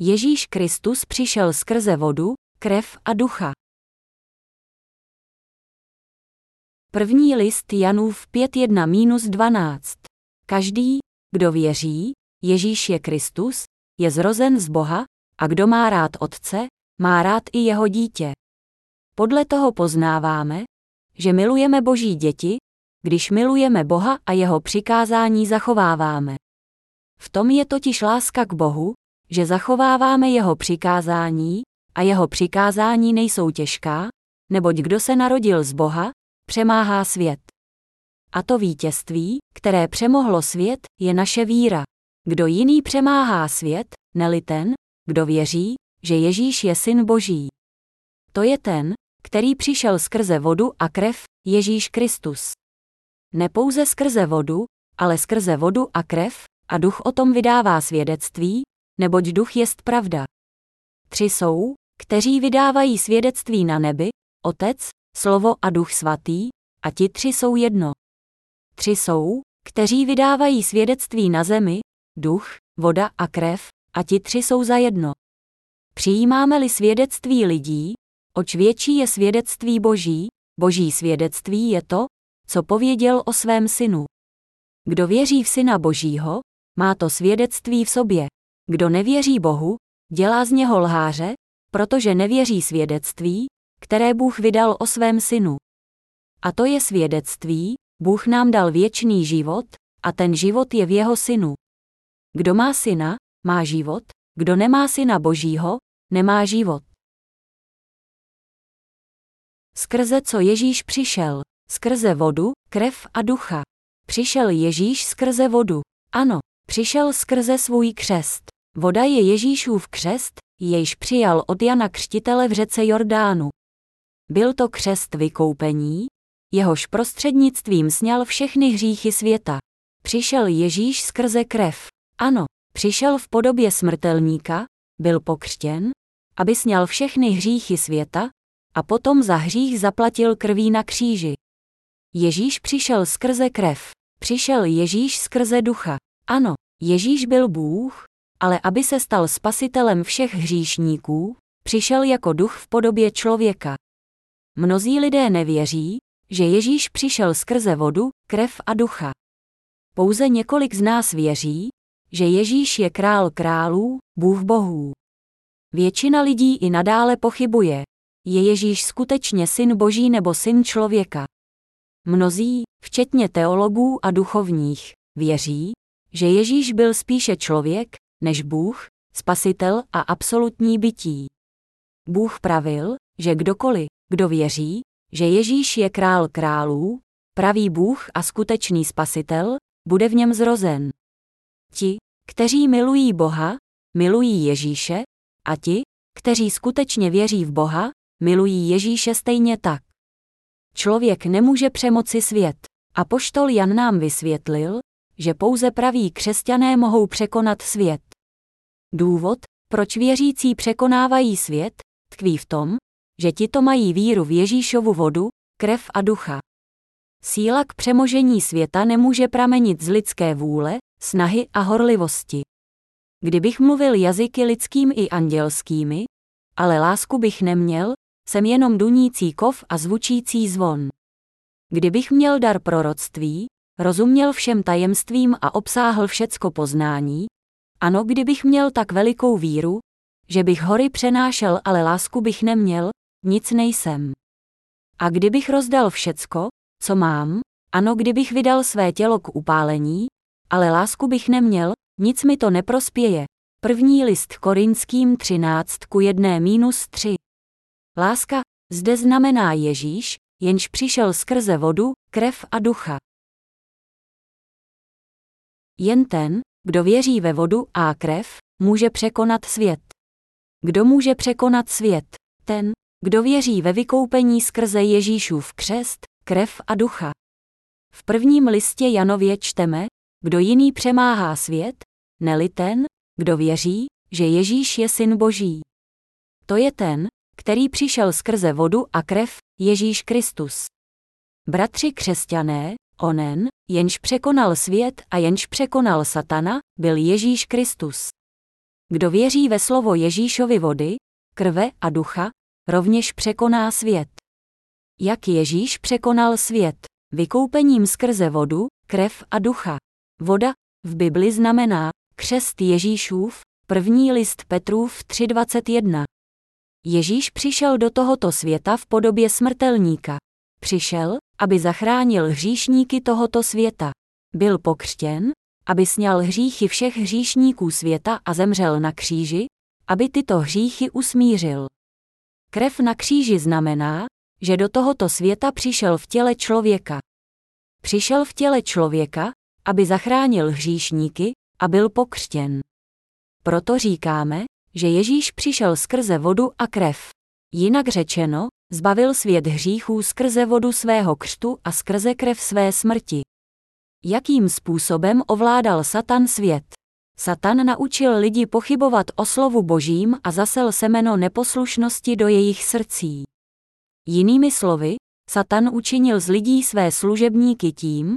Ježíš Kristus přišel skrze vodu, krev a ducha. První list Janův 5.1-12. Každý, kdo věří, Ježíš je Kristus, je zrozen z Boha, a kdo má rád Otce, má rád i jeho dítě. Podle toho poznáváme, že milujeme Boží děti, když milujeme Boha a jeho přikázání zachováváme. V tom je totiž láska k Bohu, že zachováváme jeho přikázání, a jeho přikázání nejsou těžká, neboť kdo se narodil z Boha, přemáhá svět. A to vítězství, které přemohlo svět, je naše víra. Kdo jiný přemáhá svět, neli ten, kdo věří, že Ježíš je syn Boží. To je ten, který přišel skrze vodu a krev, Ježíš Kristus. Nepouze skrze vodu, ale skrze vodu a krev, a duch o tom vydává svědectví, neboť duch jest pravda. Tři jsou, kteří vydávají svědectví na nebi, Otec, Slovo a Duch Svatý, a ti tři jsou jedno. Tři jsou, kteří vydávají svědectví na zemi, duch, voda a krev, a ti tři jsou za jedno. Přijímáme-li svědectví lidí, oč větší je svědectví Boží, Boží svědectví je to, co pověděl o svém synu. Kdo věří v syna Božího, má to svědectví v sobě. Kdo nevěří Bohu, dělá z něho lháře, protože nevěří svědectví, které Bůh vydal o svém synu. A to je svědectví, Bůh nám dal věčný život, a ten život je v jeho synu. Kdo má syna, má život, kdo nemá syna Božího, nemá život. Skrze co Ježíš přišel? Skrze vodu, krev a ducha. Přišel Ježíš skrze vodu. Ano, přišel skrze svůj křest. Voda je Ježíšův křest, jejž přijal od Jana Křtitele v řece Jordánu. Byl to křest vykoupení, jehož prostřednictvím sněl všechny hříchy světa. Přišel Ježíš skrze krev. Ano, přišel v podobě smrtelníka, byl pokřtěn, aby sněl všechny hříchy světa, a potom za hřích zaplatil krví na kříži. Ježíš přišel skrze krev. Přišel Ježíš skrze ducha. Ano, Ježíš byl Bůh, ale aby se stal spasitelem všech hříšníků, přišel jako duch v podobě člověka. Mnozí lidé nevěří, že Ježíš přišel skrze vodu, krev a ducha. Pouze několik z nás věří, že Ježíš je král králů, Bůh bohů. Většina lidí i nadále pochybuje, je Ježíš skutečně syn boží nebo syn člověka. Mnozí, včetně teologů a duchovních, věří, že Ježíš byl spíše člověk, než Bůh, spasitel a absolutní bytí. Bůh pravil, že kdokoliv, kdo věří, že Ježíš je král králů, pravý Bůh a skutečný spasitel, bude v něm zrozen. Ti, kteří milují Boha, milují Ježíše, a ti, kteří skutečně věří v Boha, milují Ježíše stejně tak. Člověk nemůže přemoci svět. A poštol Jan nám vysvětlil, že pouze praví křesťané mohou překonat svět. Důvod, proč věřící překonávají svět, tkví v tom, že tito mají víru v Ježíšovu vodu, krev a ducha. Síla k přemožení světa nemůže pramenit z lidské vůle, snahy a horlivosti. Kdybych mluvil jazyky lidským i andělskými, ale lásku bych neměl, jsem jenom dunící kov a zvučící zvon. Kdybych měl dar proroctví, rozuměl všem tajemstvím a obsáhl všecko poznání, ano, kdybych měl tak velikou víru, že bych hory přenášel, ale lásku bych neměl, nic nejsem. A kdybych rozdal všecko, co mám, ano, kdybych vydal své tělo k upálení, ale lásku bych neměl, nic mi to neprospěje. První list Korinským 13 ku 1 minus 3. Láska, zde znamená Ježíš, jenž přišel skrze vodu, krev a ducha. Jen ten, kdo věří ve vodu a krev, může překonat svět. Kdo může překonat svět? Ten, kdo věří ve vykoupení skrze Ježíšův křest, krev a ducha. V prvním listě Janově čteme, kdo jiný přemáhá svět, neli ten, kdo věří, že Ježíš je syn Boží. To je ten, který přišel skrze vodu a krev, Ježíš Kristus. Bratři křesťané, onen, jenž překonal svět a jenž překonal satana, byl Ježíš Kristus. Kdo věří ve slovo Ježíšovi vody, krve a ducha, rovněž překoná svět. Jak Ježíš překonal svět? Vykoupením skrze vodu, krev a ducha. Voda v Bibli znamená křest Ježíšův, první list Petrův 3.21. Ježíš přišel do tohoto světa v podobě smrtelníka. Přišel, aby zachránil hříšníky tohoto světa. Byl pokřtěn, aby sněl hříchy všech hříšníků světa a zemřel na kříži, aby tyto hříchy usmířil. Krev na kříži znamená, že do tohoto světa přišel v těle člověka. Přišel v těle člověka, aby zachránil hříšníky a byl pokřtěn. Proto říkáme, že Ježíš přišel skrze vodu a krev. Jinak řečeno, zbavil svět hříchů skrze vodu svého křtu a skrze krev své smrti. Jakým způsobem ovládal Satan svět? Satan naučil lidi pochybovat o slovu božím a zasel semeno neposlušnosti do jejich srdcí. Jinými slovy, Satan učinil z lidí své služebníky tím,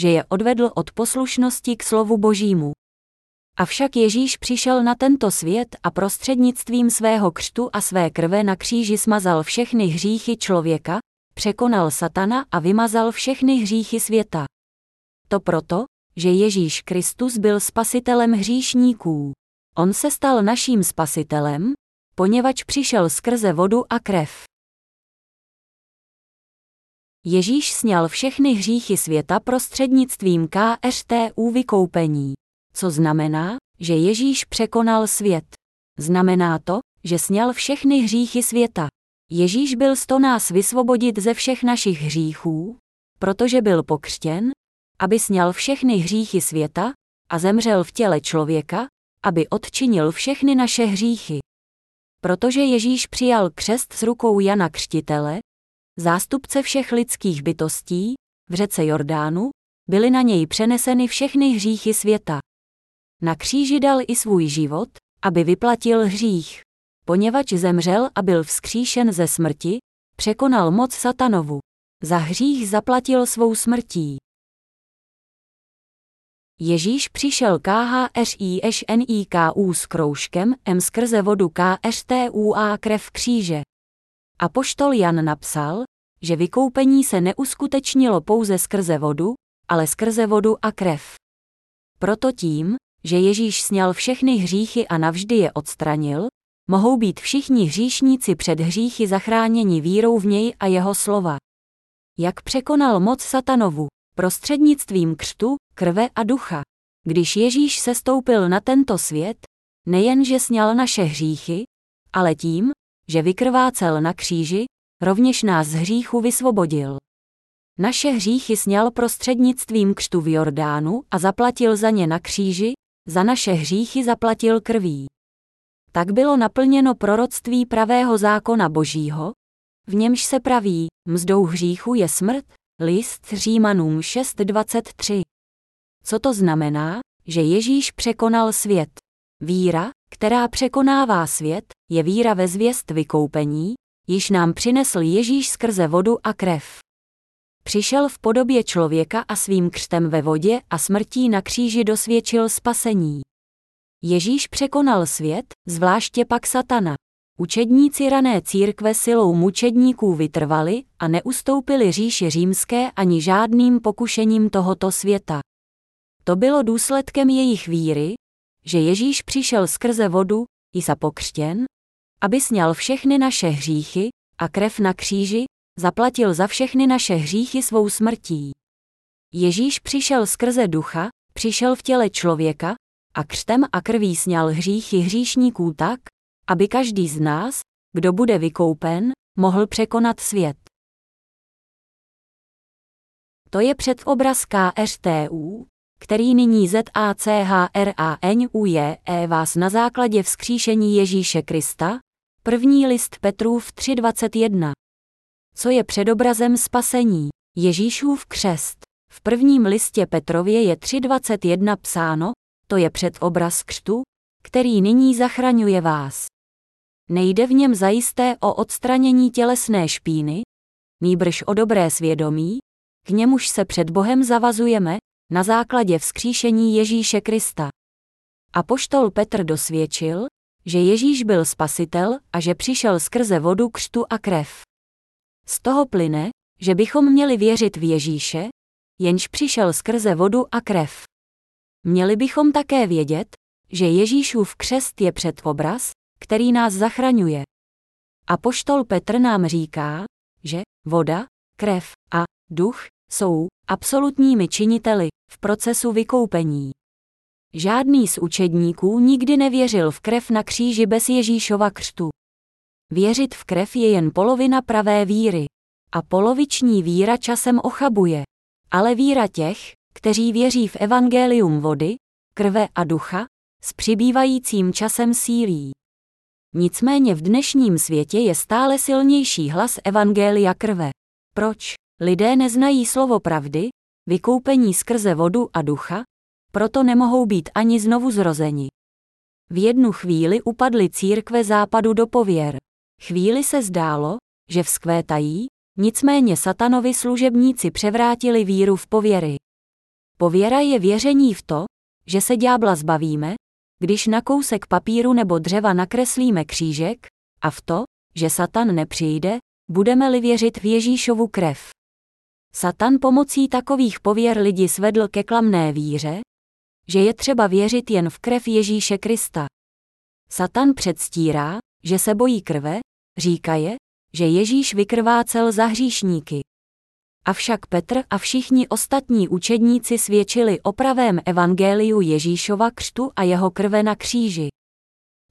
že je odvedl od poslušnosti k slovu božímu. Avšak Ježíš přišel na tento svět a prostřednictvím svého křtu a své krve na kříži smazal všechny hříchy člověka, překonal satana a vymazal všechny hříchy světa. To proto, že Ježíš Kristus byl spasitelem hříšníků. On se stal naším spasitelem, poněvadž přišel skrze vodu a krev. Ježíš sněl všechny hříchy světa prostřednictvím KRTU vykoupení. Co znamená, že Ježíš překonal svět. Znamená to, že sněl všechny hříchy světa. Ježíš byl sto nás vysvobodit ze všech našich hříchů, protože byl pokřtěn, aby sněl všechny hříchy světa a zemřel v těle člověka, aby odčinil všechny naše hříchy. Protože Ježíš přijal křest s rukou Jana Křtitele, zástupce všech lidských bytostí, v řece Jordánu, byly na něj přeneseny všechny hříchy světa. Na kříži dal i svůj život, aby vyplatil hřích. Poněvadž zemřel a byl vzkříšen ze smrti, překonal moc satanovu. Za hřích zaplatil svou smrtí. Ježíš přišel KHRIŠNIKU s kroužkem M skrze vodu KSTUA krev kříže. A poštol Jan napsal, že vykoupení se neuskutečnilo pouze skrze vodu, ale skrze vodu a krev. Proto tím, že Ježíš sněl všechny hříchy a navždy je odstranil, mohou být všichni hříšníci před hříchy zachráněni vírou v něj a jeho slova. Jak překonal moc satanovu, prostřednictvím křtu, krve a ducha. Když Ježíš se stoupil na tento svět, nejenže sněl naše hříchy, ale tím, že vykrvácel na kříži, rovněž nás z hříchu vysvobodil. Naše hříchy sněl prostřednictvím křtu v Jordánu a zaplatil za ně na kříži, za naše hříchy zaplatil krví. Tak bylo naplněno proroctví pravého zákona Božího, v němž se praví, mzdou hříchu je smrt, list Římanům 6.23. Co to znamená, že Ježíš překonal svět? Víra, která překonává svět, je víra ve zvěst vykoupení, již nám přinesl Ježíš skrze vodu a krev. Přišel v podobě člověka a svým křtem ve vodě a smrtí na kříži dosvědčil spasení. Ježíš překonal svět, zvláště pak satana. Učedníci rané církve silou mučedníků vytrvali a neustoupili říši římské ani žádným pokušením tohoto světa. To bylo důsledkem jejich víry, že Ježíš přišel skrze vodu, i sa pokřtěn, aby sněl všechny naše hříchy a krev na kříži, zaplatil za všechny naše hříchy svou smrtí. Ježíš přišel skrze ducha, přišel v těle člověka a křtem a krví sněl hříchy hříšníků tak, aby každý z nás, kdo bude vykoupen, mohl překonat svět. To je předobraz KRTU, který nyní ZACHRANUJE vás na základě vzkříšení Ježíše Krista, první list Petrův 3.21. Co je předobrazem spasení? Ježíšův křest. V prvním listě Petrově je 3.21 psáno, to je předobraz křtu, který nyní zachraňuje vás. Nejde v něm zajisté o odstranění tělesné špíny, nýbrž o dobré svědomí, k němuž se před Bohem zavazujeme, na základě vzkříšení Ježíše Krista. Apoštol Petr dosvědčil, že Ježíš byl spasitel a že přišel skrze vodu křtu a krev. Z toho plyne, že bychom měli věřit v Ježíše, jenž přišel skrze vodu a krev. Měli bychom také vědět, že Ježíšův křest je předobraz, který nás zachraňuje. A poštol Petr nám říká, že voda, krev a duch jsou absolutními činiteli v procesu vykoupení. Žádný z učedníků nikdy nevěřil v krev na kříži bez Ježíšova křtu. Věřit v krev je jen polovina pravé víry. A poloviční víra časem ochabuje. Ale víra těch, kteří věří v evangelium vody, krve a ducha, s přibývajícím časem sílí. Nicméně v dnešním světě je stále silnější hlas evangelia krve. Proč? Lidé neznají slovo pravdy, vykoupení skrze vodu a ducha, proto nemohou být ani znovu zrozeni. V jednu chvíli upadly církve západu do pověr. Chvíli se zdálo, že vzkvétají, nicméně satanovi služebníci převrátili víru v pověry. Pověra je věření v to, že se ďábla zbavíme, když na kousek papíru nebo dřeva nakreslíme křížek, a v to, že Satan nepřijde, budeme-li věřit v Ježíšovu krev. Satan pomocí takových pověr lidi svedl ke klamné víře, že je třeba věřit jen v krev Ježíše Krista. Satan předstírá, že se bojí krve, říká je, že Ježíš vykrvácel za hříšníky. Avšak Petr a všichni ostatní učedníci svědčili o pravém evangeliu Ježíšova křtu a jeho krve na kříži.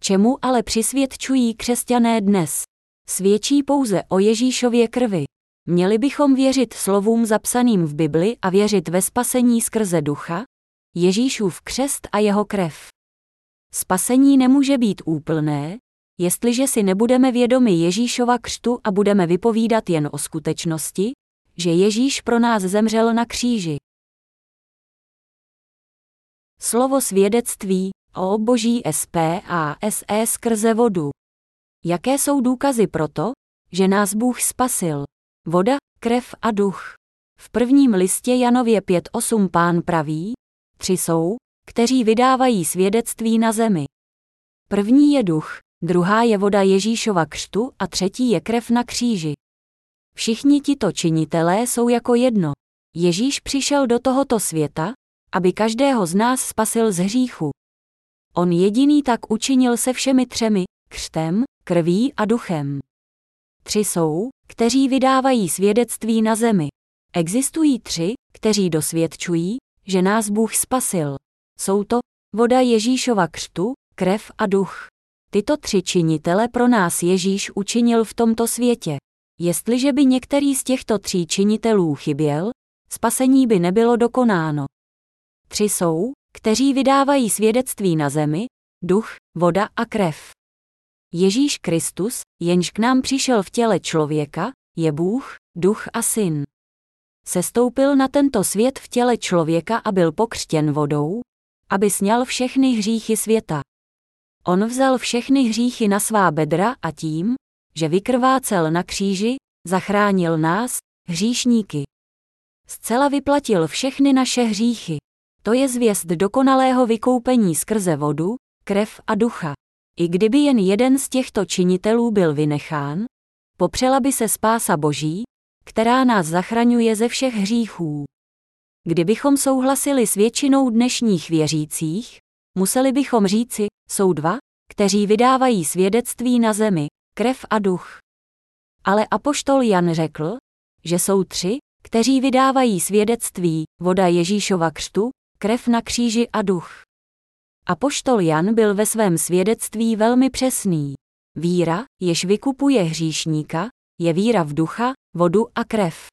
Čemu ale přisvědčují křesťané dnes? Svědčí pouze o Ježíšově krvi. Měli bychom věřit slovům zapsaným v Bibli a věřit ve spasení skrze ducha, Ježíšův křest a jeho krev. Spasení nemůže být úplné, jestliže si nebudeme vědomi Ježíšova křtu a budeme vypovídat jen o skutečnosti, že Ježíš pro nás zemřel na kříži. Slovo svědectví o boží SP a SE skrze vodu. Jaké jsou důkazy pro to, že nás Bůh spasil? Voda, krev a duch. V prvním listě Janově 5.8 pán praví, tři jsou, kteří vydávají svědectví na zemi. První je duch, druhá je voda Ježíšova křtu a třetí je krev na kříži. Všichni tito činitelé jsou jako jedno. Ježíš přišel do tohoto světa, aby každého z nás spasil z hříchu. On jediný tak učinil se všemi třemi, křtem, krví a duchem. Tři jsou, kteří vydávají svědectví na zemi. Existují tři, kteří dosvědčují, že nás Bůh spasil. Jsou to voda Ježíšova křtu, krev a duch. Tyto tři činitele pro nás Ježíš učinil v tomto světě. Jestliže by některý z těchto tří činitelů chyběl, spasení by nebylo dokonáno. Tři jsou, kteří vydávají svědectví na zemi, duch, voda a krev. Ježíš Kristus, jenž k nám přišel v těle člověka, je Bůh, duch a syn. Sestoupil na tento svět v těle člověka a byl pokřtěn vodou, aby sněl všechny hříchy světa. On vzal všechny hříchy na svá bedra a tím, že vykrvácel na kříži, zachránil nás, hříšníky. Zcela vyplatil všechny naše hříchy. To je zvěst dokonalého vykoupení skrze vodu, krev a ducha. I kdyby jen jeden z těchto činitelů byl vynechán, popřela by se spása Boží, která nás zachraňuje ze všech hříchů. Kdybychom souhlasili s většinou dnešních věřících, museli bychom říci, jsou dva, kteří vydávají svědectví na zemi, krev a duch. Ale apoštol Jan řekl, že jsou tři, kteří vydávají svědectví, voda Ježíšova křtu, krev na kříži a duch. Apoštol Jan byl ve svém svědectví velmi přesný. Víra, jež vykupuje hříšníka, je víra v ducha, vodu a krev.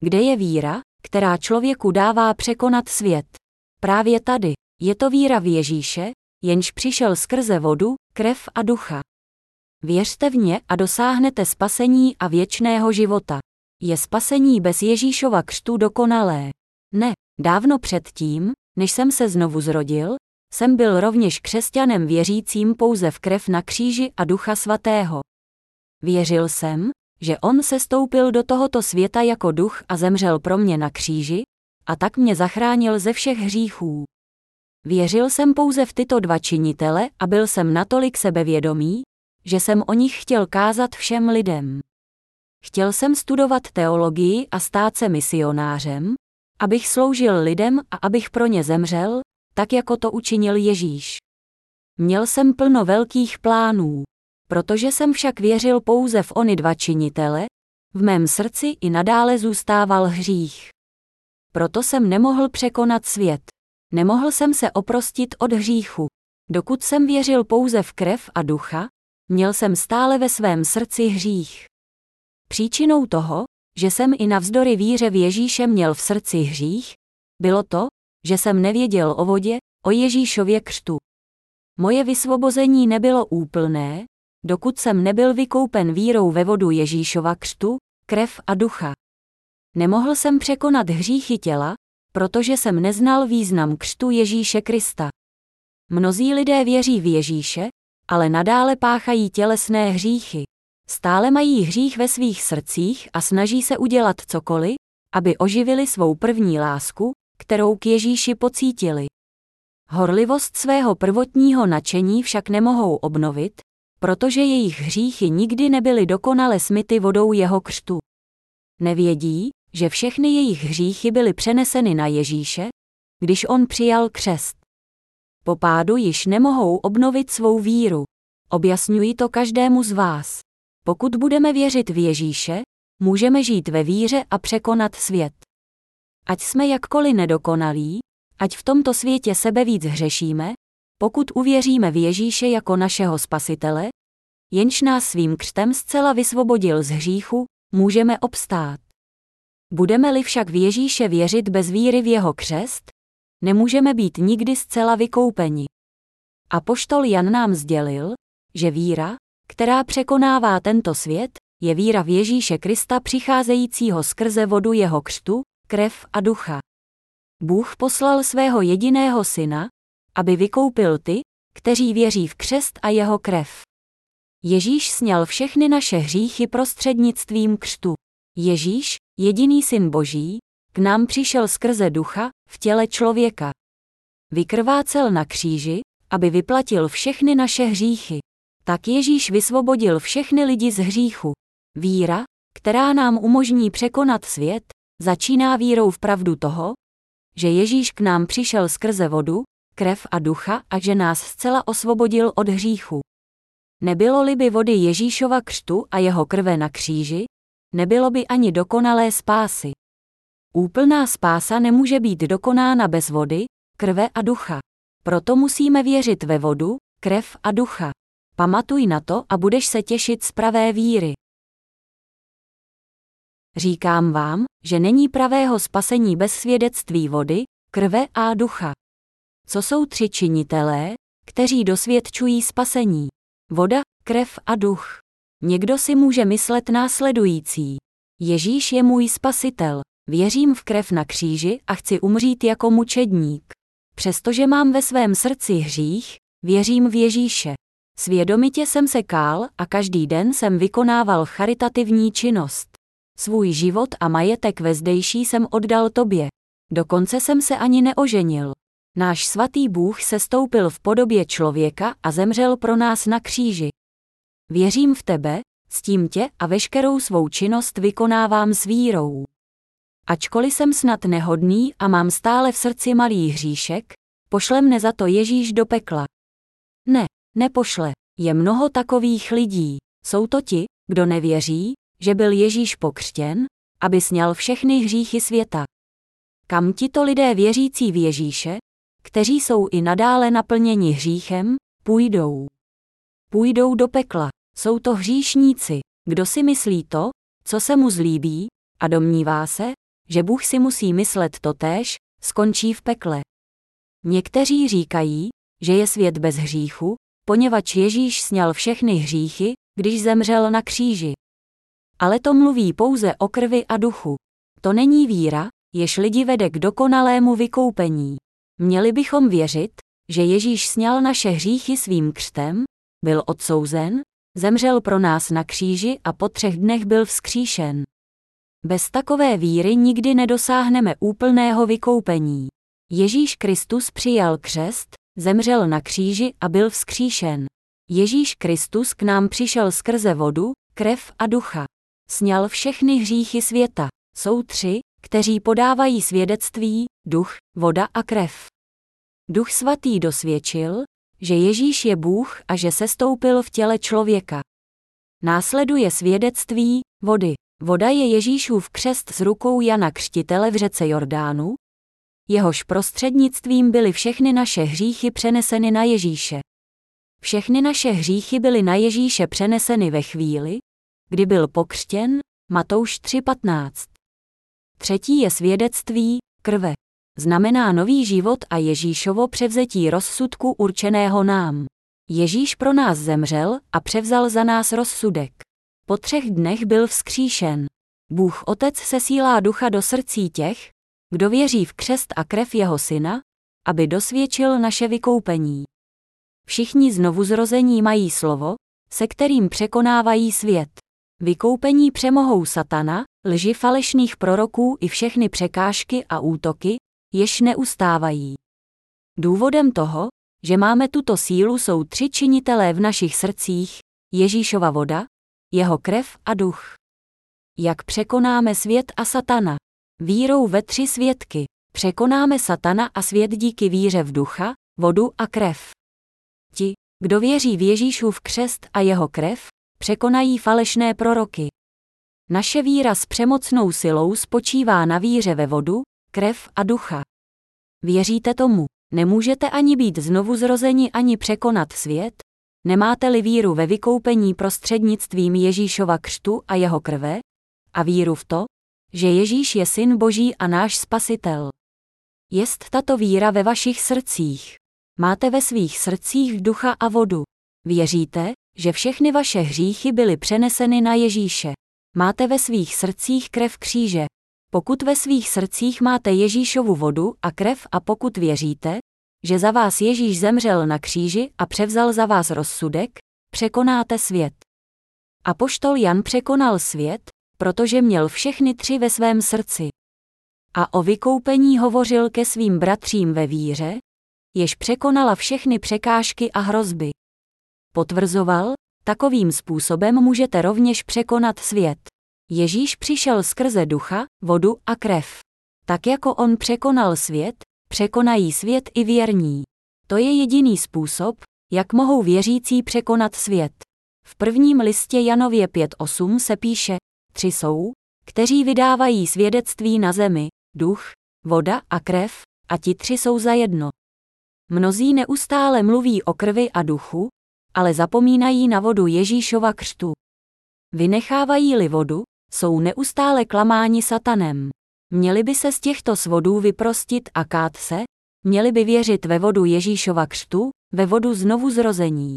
Kde je víra, která člověku dává překonat svět? Právě tady. Je to víra v Ježíše, jenž přišel skrze vodu, krev a ducha. Věřte v ně a dosáhnete spasení a věčného života. Je spasení bez Ježíšova křtu dokonalé? Ne, dávno předtím, než jsem se znovu zrodil, jsem byl rovněž křesťanem věřícím pouze v krev na kříži a ducha svatého. Věřil jsem, že on se stoupil do tohoto světa jako duch a zemřel pro mě na kříži, a tak mě zachránil ze všech hříchů. Věřil jsem pouze v tyto dva činitele a byl jsem natolik sebevědomý, že jsem o nich chtěl kázat všem lidem. Chtěl jsem studovat teologii a stát se misionářem, abych sloužil lidem a abych pro ně zemřel, tak jako to učinil Ježíš. Měl jsem plno velkých plánů. Protože jsem však věřil pouze v ony dva činitele, v mém srdci i nadále zůstával hřích. Proto jsem nemohl překonat svět. Nemohl jsem se oprostit od hříchu. Dokud jsem věřil pouze v krev a ducha, měl jsem stále ve svém srdci hřích. Příčinou toho, že jsem i navzdory víře v Ježíše měl v srdci hřích, bylo to, že jsem nevěděl o vodě, o Ježíšově křtu. Moje vysvobození nebylo úplné, dokud jsem nebyl vykoupen vírou ve vodu Ježíšova křtu, krev a ducha. Nemohl jsem překonat hříchy těla, protože jsem neznal význam křtu Ježíše Krista. Mnozí lidé věří v Ježíše, ale nadále páchají tělesné hříchy. Stále mají hřích ve svých srdcích a snaží se udělat cokoliv, aby oživili svou první lásku, kterou k Ježíši pocítili. Horlivost svého prvotního nadšení však nemohou obnovit, protože jejich hříchy nikdy nebyly dokonale smyty vodou jeho křtu. Nevědí, že všechny jejich hříchy byly přeneseny na Ježíše, když on přijal křest. Po pádu již nemohou obnovit svou víru. Objasňuji to každému z vás. Pokud budeme věřit v Ježíše, můžeme žít ve víře a překonat svět. Ať jsme jakkoliv nedokonalí, ať v tomto světě sebe víc hřešíme, pokud uvěříme v Ježíše jako našeho spasitele, jenž nás svým křtem zcela vysvobodil z hříchu, můžeme obstát. Budeme-li však v Ježíše věřit bez víry v jeho křest, nemůžeme být nikdy zcela vykoupeni. A poštol Jan nám sdělil, že víra, která překonává tento svět, je víra v Ježíše Krista přicházejícího skrze vodu jeho křtu, krev a ducha. Bůh poslal svého jediného syna, aby vykoupil ty, kteří věří v křest a jeho krev. Ježíš sněl všechny naše hříchy prostřednictvím křtu. Ježíš, jediný syn Boží, k nám přišel skrze ducha, v těle člověka. Vykrvácel na kříži, aby vyplatil všechny naše hříchy. Tak Ježíš vysvobodil všechny lidi z hříchu. Víra, která nám umožní překonat svět, začíná vírou v pravdu toho, že Ježíš k nám přišel skrze vodu, krev a ducha a že nás zcela osvobodil od hříchu. Nebylo-li by vody Ježíšova křtu a jeho krve na kříži, nebylo by ani dokonalé spásy. Úplná spása nemůže být dokonána bez vody, krve a ducha. Proto musíme věřit ve vodu, krev a ducha. Pamatuj na to a budeš se těšit z pravé víry. Říkám vám, že není pravého spasení bez svědectví vody, krve a ducha. Co jsou tři činitelé, kteří dosvědčují spasení? Voda, krev a duch. Někdo si může myslet následující. Ježíš je můj spasitel. Věřím v krev na kříži a chci umřít jako mučedník. Přestože mám ve svém srdci hřích, věřím v Ježíše. Svědomitě jsem se kál a každý den jsem vykonával charitativní činnost. Svůj život a majetek ve zdejší jsem oddal tobě. Dokonce jsem se ani neoženil. Náš svatý Bůh se stoupil v podobě člověka a zemřel pro nás na kříži. Věřím v tebe, ctím tě a veškerou svou činnost vykonávám s vírou. Ačkoliv jsem snad nehodný a mám stále v srdci malý hříšek, pošle mne za to Ježíš do pekla. Ne, nepošle, je mnoho takových lidí. Jsou to ti, kdo nevěří, že byl Ježíš pokřtěn, aby sněl všechny hříchy světa. Kam tito lidé věřící v Ježíše, kteří jsou i nadále naplněni hříchem, půjdou. Půjdou do pekla. Jsou to hříšníci. Kdo si myslí to, co se mu zlíbí, a domnívá se, že Bůh si musí myslet totéž, skončí v pekle. Někteří říkají, že je svět bez hříchu, poněvadž Ježíš sněl všechny hříchy, když zemřel na kříži. Ale to mluví pouze o krvi a duchu. To není víra, jež lidi vede k dokonalému vykoupení. Měli bychom věřit, že Ježíš sněl naše hříchy svým křtem, byl odsouzen, zemřel pro nás na kříži a po třech dnech byl vzkříšen. Bez takové víry nikdy nedosáhneme úplného vykoupení. Ježíš Kristus přijal křest, zemřel na kříži a byl vzkříšen. Ježíš Kristus k nám přišel skrze vodu, krev a ducha. Sněl všechny hříchy světa. Jsou tři, kteří podávají svědectví, duch, voda a krev. Duch svatý dosvědčil, že Ježíš je Bůh a že se stoupil v těle člověka. Následuje svědectví, vody. Voda je Ježíšův křest s rukou Jana Křtitele v řece Jordánu, jehož prostřednictvím byly všechny naše hříchy přeneseny na Ježíše. Všechny naše hříchy byly na Ježíše přeneseny ve chvíli, kdy byl pokřtěn, Matouš 3.15. Třetí je svědectví, krve. Znamená nový život a Ježíšovo převzetí rozsudku určeného nám. Ježíš pro nás zemřel a převzal za nás rozsudek. Po třech dnech byl vzkříšen. Bůh Otec sesílá ducha do srdcí těch, kdo věří v křest a krev jeho syna, aby dosvědčil naše vykoupení. Všichni znovuzrození mají slovo, se kterým překonávají svět. Vykoupení přemohou satana, lži falešných proroků i všechny překážky a útoky, jež neustávají. Důvodem toho, že máme tuto sílu jsou tři činitelé v našich srdcích, Ježíšova voda, jeho krev a duch. Jak překonáme svět a satana? Vírou ve tři svědky. Překonáme satana a svět díky víře v ducha, vodu a krev. Ti, kdo věří v Ježíšův křest a jeho krev, překonají falešné proroky. Naše víra s přemocnou silou spočívá na víře ve vodu, krev a ducha. Věříte tomu? Nemůžete ani být znovu zrozeni ani překonat svět? Nemáte-li víru ve vykoupení prostřednictvím Ježíšova křtu a jeho krve? A víru v to, že Ježíš je syn Boží a náš spasitel. Jest tato víra ve vašich srdcích. Máte ve svých srdcích ducha a vodu. Věříte, že všechny vaše hříchy byly přeneseny na Ježíše. Máte ve svých srdcích krev kříže. Pokud ve svých srdcích máte Ježíšovu vodu a krev a pokud věříte, že za vás Ježíš zemřel na kříži a převzal za vás rozsudek, překonáte svět. A poštol Jan překonal svět, protože měl všechny tři ve svém srdci. A o vykoupení hovořil ke svým bratřím ve víře, jež překonala všechny překážky a hrozby. Potvrzoval, takovým způsobem můžete rovněž překonat svět. Ježíš přišel skrze ducha, vodu a krev. Tak jako on překonal svět, překonají svět i věrní. To je jediný způsob, jak mohou věřící překonat svět. V prvním listě Janově 5.8 se píše, tři jsou, kteří vydávají svědectví na zemi, duch, voda a krev, a ti tři jsou za jedno. Mnozí neustále mluví o krvi a duchu, ale zapomínají na vodu Ježíšova křtu. Vynechávají-li vodu, jsou neustále klamáni satanem. Měli by se z těchto svodů vyprostit a kát se, měli by věřit ve vodu Ježíšova křtu, ve vodu znovu zrození.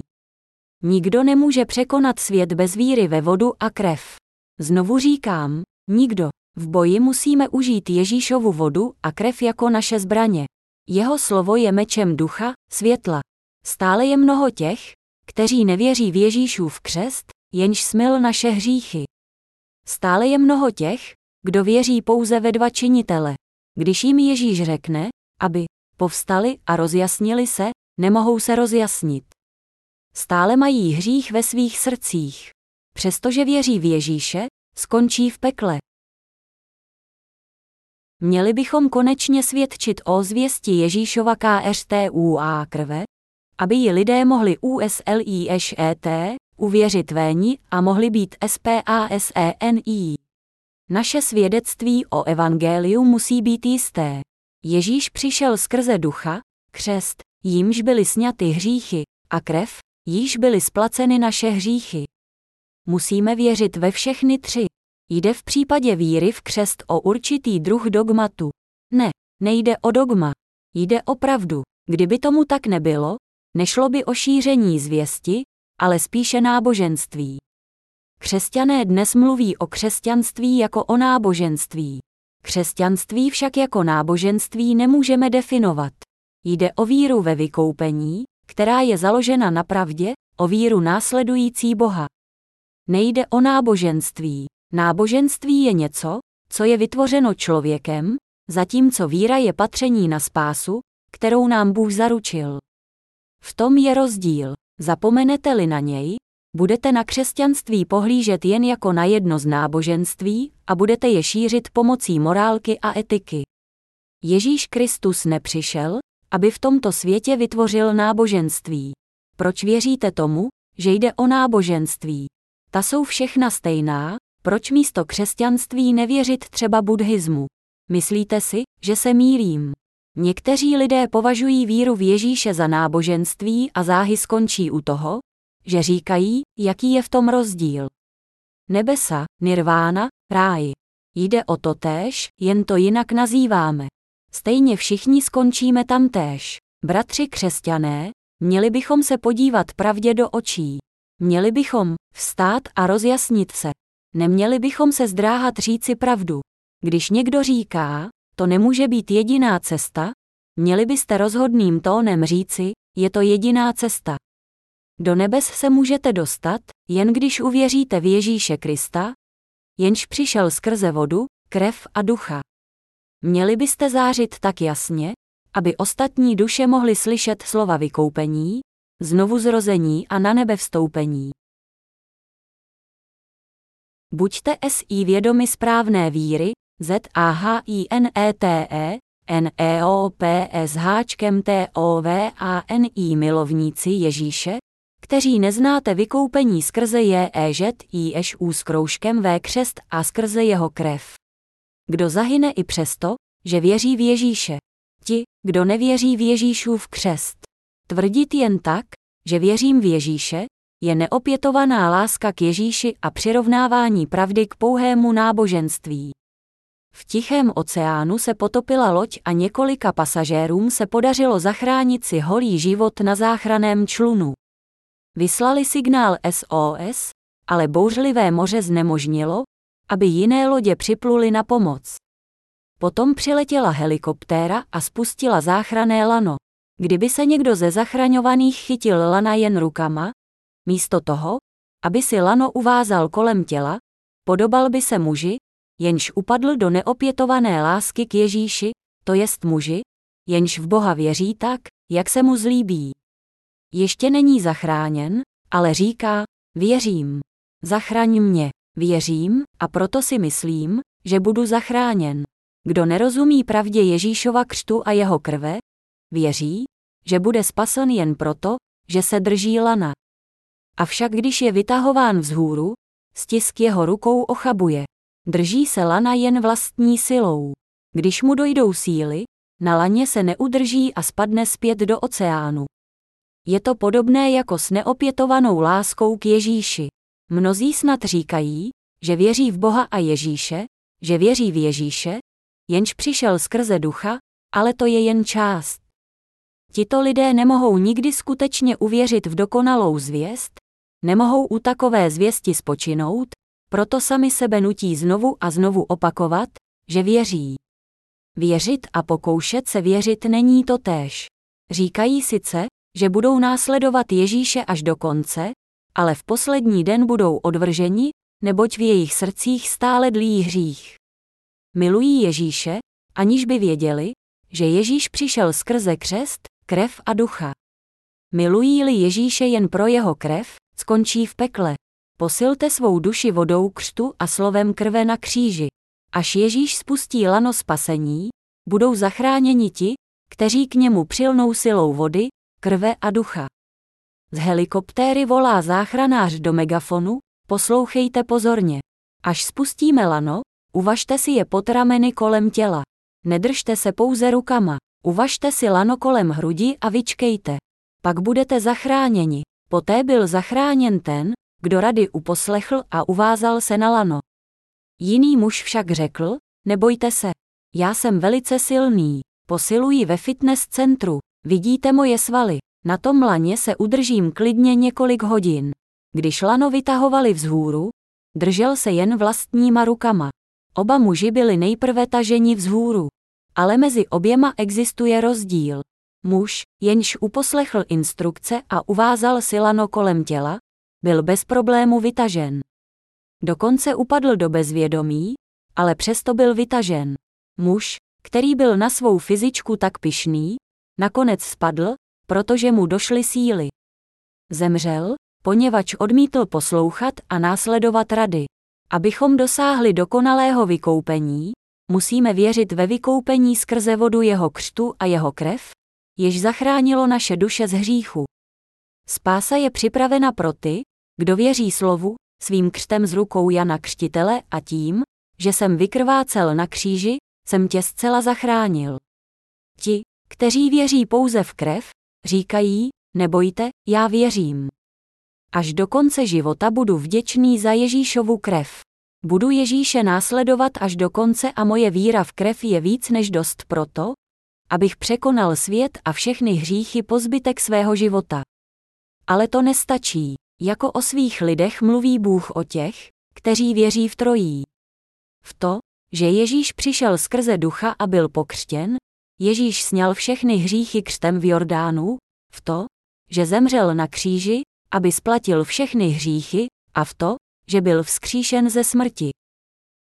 Nikdo nemůže překonat svět bez víry ve vodu a krev. Znovu říkám, nikdo. V boji musíme užít Ježíšovu vodu a krev jako naše zbraně. Jeho slovo je mečem ducha, světla. Stále je mnoho těch, kteří nevěří v Ježíšův křest, jenž smil naše hříchy. Stále je mnoho těch, kdo věří pouze ve dva činitele. Když jim Ježíš řekne, aby povstali a rozjasnili se, nemohou se rozjasnit. Stále mají hřích ve svých srdcích. Přestože věří v Ježíše, skončí v pekle. Měli bychom konečně svědčit o zvěsti Ježíšova KRTUA krve, aby ji lidé mohli USLIŠET, uvěřit véni a mohli být SPASENI. Naše svědectví o evangeliu musí být jisté. Ježíš přišel skrze ducha, křest, jímž byly sňaty hříchy, a krev, jíž byly splaceny naše hříchy. Musíme věřit ve všechny tři. Jde v případě víry v křest o určitý druh dogmatu. Ne, nejde o dogma. Jde o pravdu. Kdyby tomu tak nebylo, nešlo by o šíření zvěsti, ale spíše náboženství. Křesťané dnes mluví o křesťanství jako o náboženství. Křesťanství však jako náboženství nemůžeme definovat. Jde o víru ve vykoupení, která je založena na pravdě, o víru následující Boha. Nejde o náboženství. Náboženství je něco, co je vytvořeno člověkem, zatímco víra je patření na spásu, kterou nám Bůh zaručil. V tom je rozdíl. Zapomenete-li na něj, budete na křesťanství pohlížet jen jako na jedno z náboženství a budete je šířit pomocí morálky a etiky. Ježíš Kristus nepřišel, aby v tomto světě vytvořil náboženství. Proč věříte tomu, že jde o náboženství? Ta jsou všechna stejná, proč místo křesťanství nevěřit třeba buddhismu? Myslíte si, že se mýlím? Někteří lidé považují víru v Ježíše za náboženství a záhy skončí u toho, že říkají, jaký je v tom rozdíl. Nebesa, nirvána, ráj. Jde o to též, jen to jinak nazýváme. Stejně všichni skončíme tam též. Bratři křesťané, měli bychom se podívat pravdě do očí. Měli bychom vstát a rozjasnit se. Neměli bychom se zdráhat říci pravdu. Když někdo říká, to nemůže být jediná cesta, měli byste rozhodným tónem říci, je to jediná cesta. Do nebes se můžete dostat, jen když uvěříte v Ježíše Krista, jenž přišel skrze vodu, krev a ducha. Měli byste zářit tak jasně, aby ostatní duše mohly slyšet slova vykoupení, znovu zrození a na nebe vstoupení. Buďte SI vědomi správné víry, Z A H I N E T E, N E O P S háčkem T O V A N I milovníci Ježíše, kteří neznáte vykoupení skrze je Ž I U s kroužkem V křest a skrze jeho krev. Kdo zahyne i přesto, že věří v Ježíše. Ti, kdo nevěří v Ježíšův křest. Tvrdit jen tak, že věřím v Ježíše, je neopětovaná láska k Ježíši a přirovnávání pravdy k pouhému náboženství. V Tichém oceánu se potopila loď a několika pasažérům se podařilo zachránit si holý život na záchraném člunu. Vyslali signál SOS, ale bouřlivé moře znemožnilo, aby jiné lodě připluly na pomoc. Potom přiletěla helikoptéra a spustila záchrané lano. Kdyby se někdo ze zachraňovaných chytil lana jen rukama, místo toho, aby si lano uvázal kolem těla, podobal by se muži, jenž upadl do neopětované lásky k Ježíši, to jest muži, jenž v Boha věří tak, jak se mu zlíbí. Ještě není zachráněn, ale říká, věřím. Zachraň mě, věřím, a proto si myslím, že budu zachráněn. Kdo nerozumí pravdě Ježíšova křtu a jeho krve, věří, že bude spasen jen proto, že se drží lana. Avšak když je vytahován vzhůru, stisk jeho rukou ochabuje. Drží se lana jen vlastní silou. Když mu dojdou síly, na laně se neudrží a spadne zpět do oceánu. Je to podobné jako s neopětovanou láskou k Ježíši. Mnozí snad říkají, že věří v Boha a Ježíše, že věří v Ježíše, jenž přišel skrze ducha, ale to je jen část. Tito lidé nemohou nikdy skutečně uvěřit v dokonalou zvěst, nemohou u takové zvěsti spočinout, proto sami sebe nutí znovu a znovu opakovat, že věří. Věřit a pokoušet se věřit není to též. Říkají sice, že budou následovat Ježíše až do konce, ale v poslední den budou odvrženi, neboť v jejich srdcích stále dlí hřích. Milují Ježíše, aniž by věděli, že Ježíš přišel skrze křest, krev a ducha. Milují-li Ježíše jen pro jeho krev, skončí v pekle. Posilte svou duši vodou křtu a slovem krve na kříži. Až Ježíš spustí lano spasení, budou zachráněni ti, kteří k němu přilnou silou vody, krve a ducha. Z helikoptéry volá záchranář do megafonu, poslouchejte pozorně. Až spustíme lano, uvažte si je pod rameny kolem těla. Nedržte se pouze rukama, uvažte si lano kolem hrudi a vyčkejte. Pak budete zachráněni. Poté byl zachráněn ten, kdo rady uposlechl a uvázal se na lano. Jiný muž však řekl, nebojte se, já jsem velice silný, posiluji ve fitness centru, vidíte moje svaly, na tom laně se udržím klidně několik hodin. Když lano vytahovali vzhůru, držel se jen vlastníma rukama. Oba muži byli nejprve taženi vzhůru. Ale mezi oběma existuje rozdíl. Muž, jenž uposlechl instrukce a uvázal si lano kolem těla, byl bez problému vytažen. Dokonce upadl do bezvědomí, ale přesto byl vytažen. Muž, který byl na svou fyzičku tak pyšný, nakonec spadl, protože mu došly síly. Zemřel, poněvadž odmítl poslouchat a následovat rady. Abychom dosáhli dokonalého vykoupení, musíme věřit ve vykoupení skrze vodu jeho křtu a jeho krev, jež zachránilo naše duše z hříchu. Spása je připravena pro ty, kdo věří slovu, svým křtem z rukou Jana Křtitele a tím, že jsem vykrvácel na kříži, jsem tě zcela zachránil. Ti, kteří věří pouze v krev, říkají, nebojte, já věřím. Až do konce života budu vděčný za Ježíšovu krev. Budu Ježíše následovat až do konce a moje víra v krev je víc než dost proto, abych překonal svět a všechny hříchy po zbytek svého života. Ale to nestačí. Jako o svých lidech mluví Bůh o těch, kteří věří v trojí. V to, že Ježíš přišel skrze ducha a byl pokřtěn, Ježíš sněl všechny hříchy křtem v Jordánu, v to, že zemřel na kříži, aby splatil všechny hříchy, a v to, že byl vzkříšen ze smrti.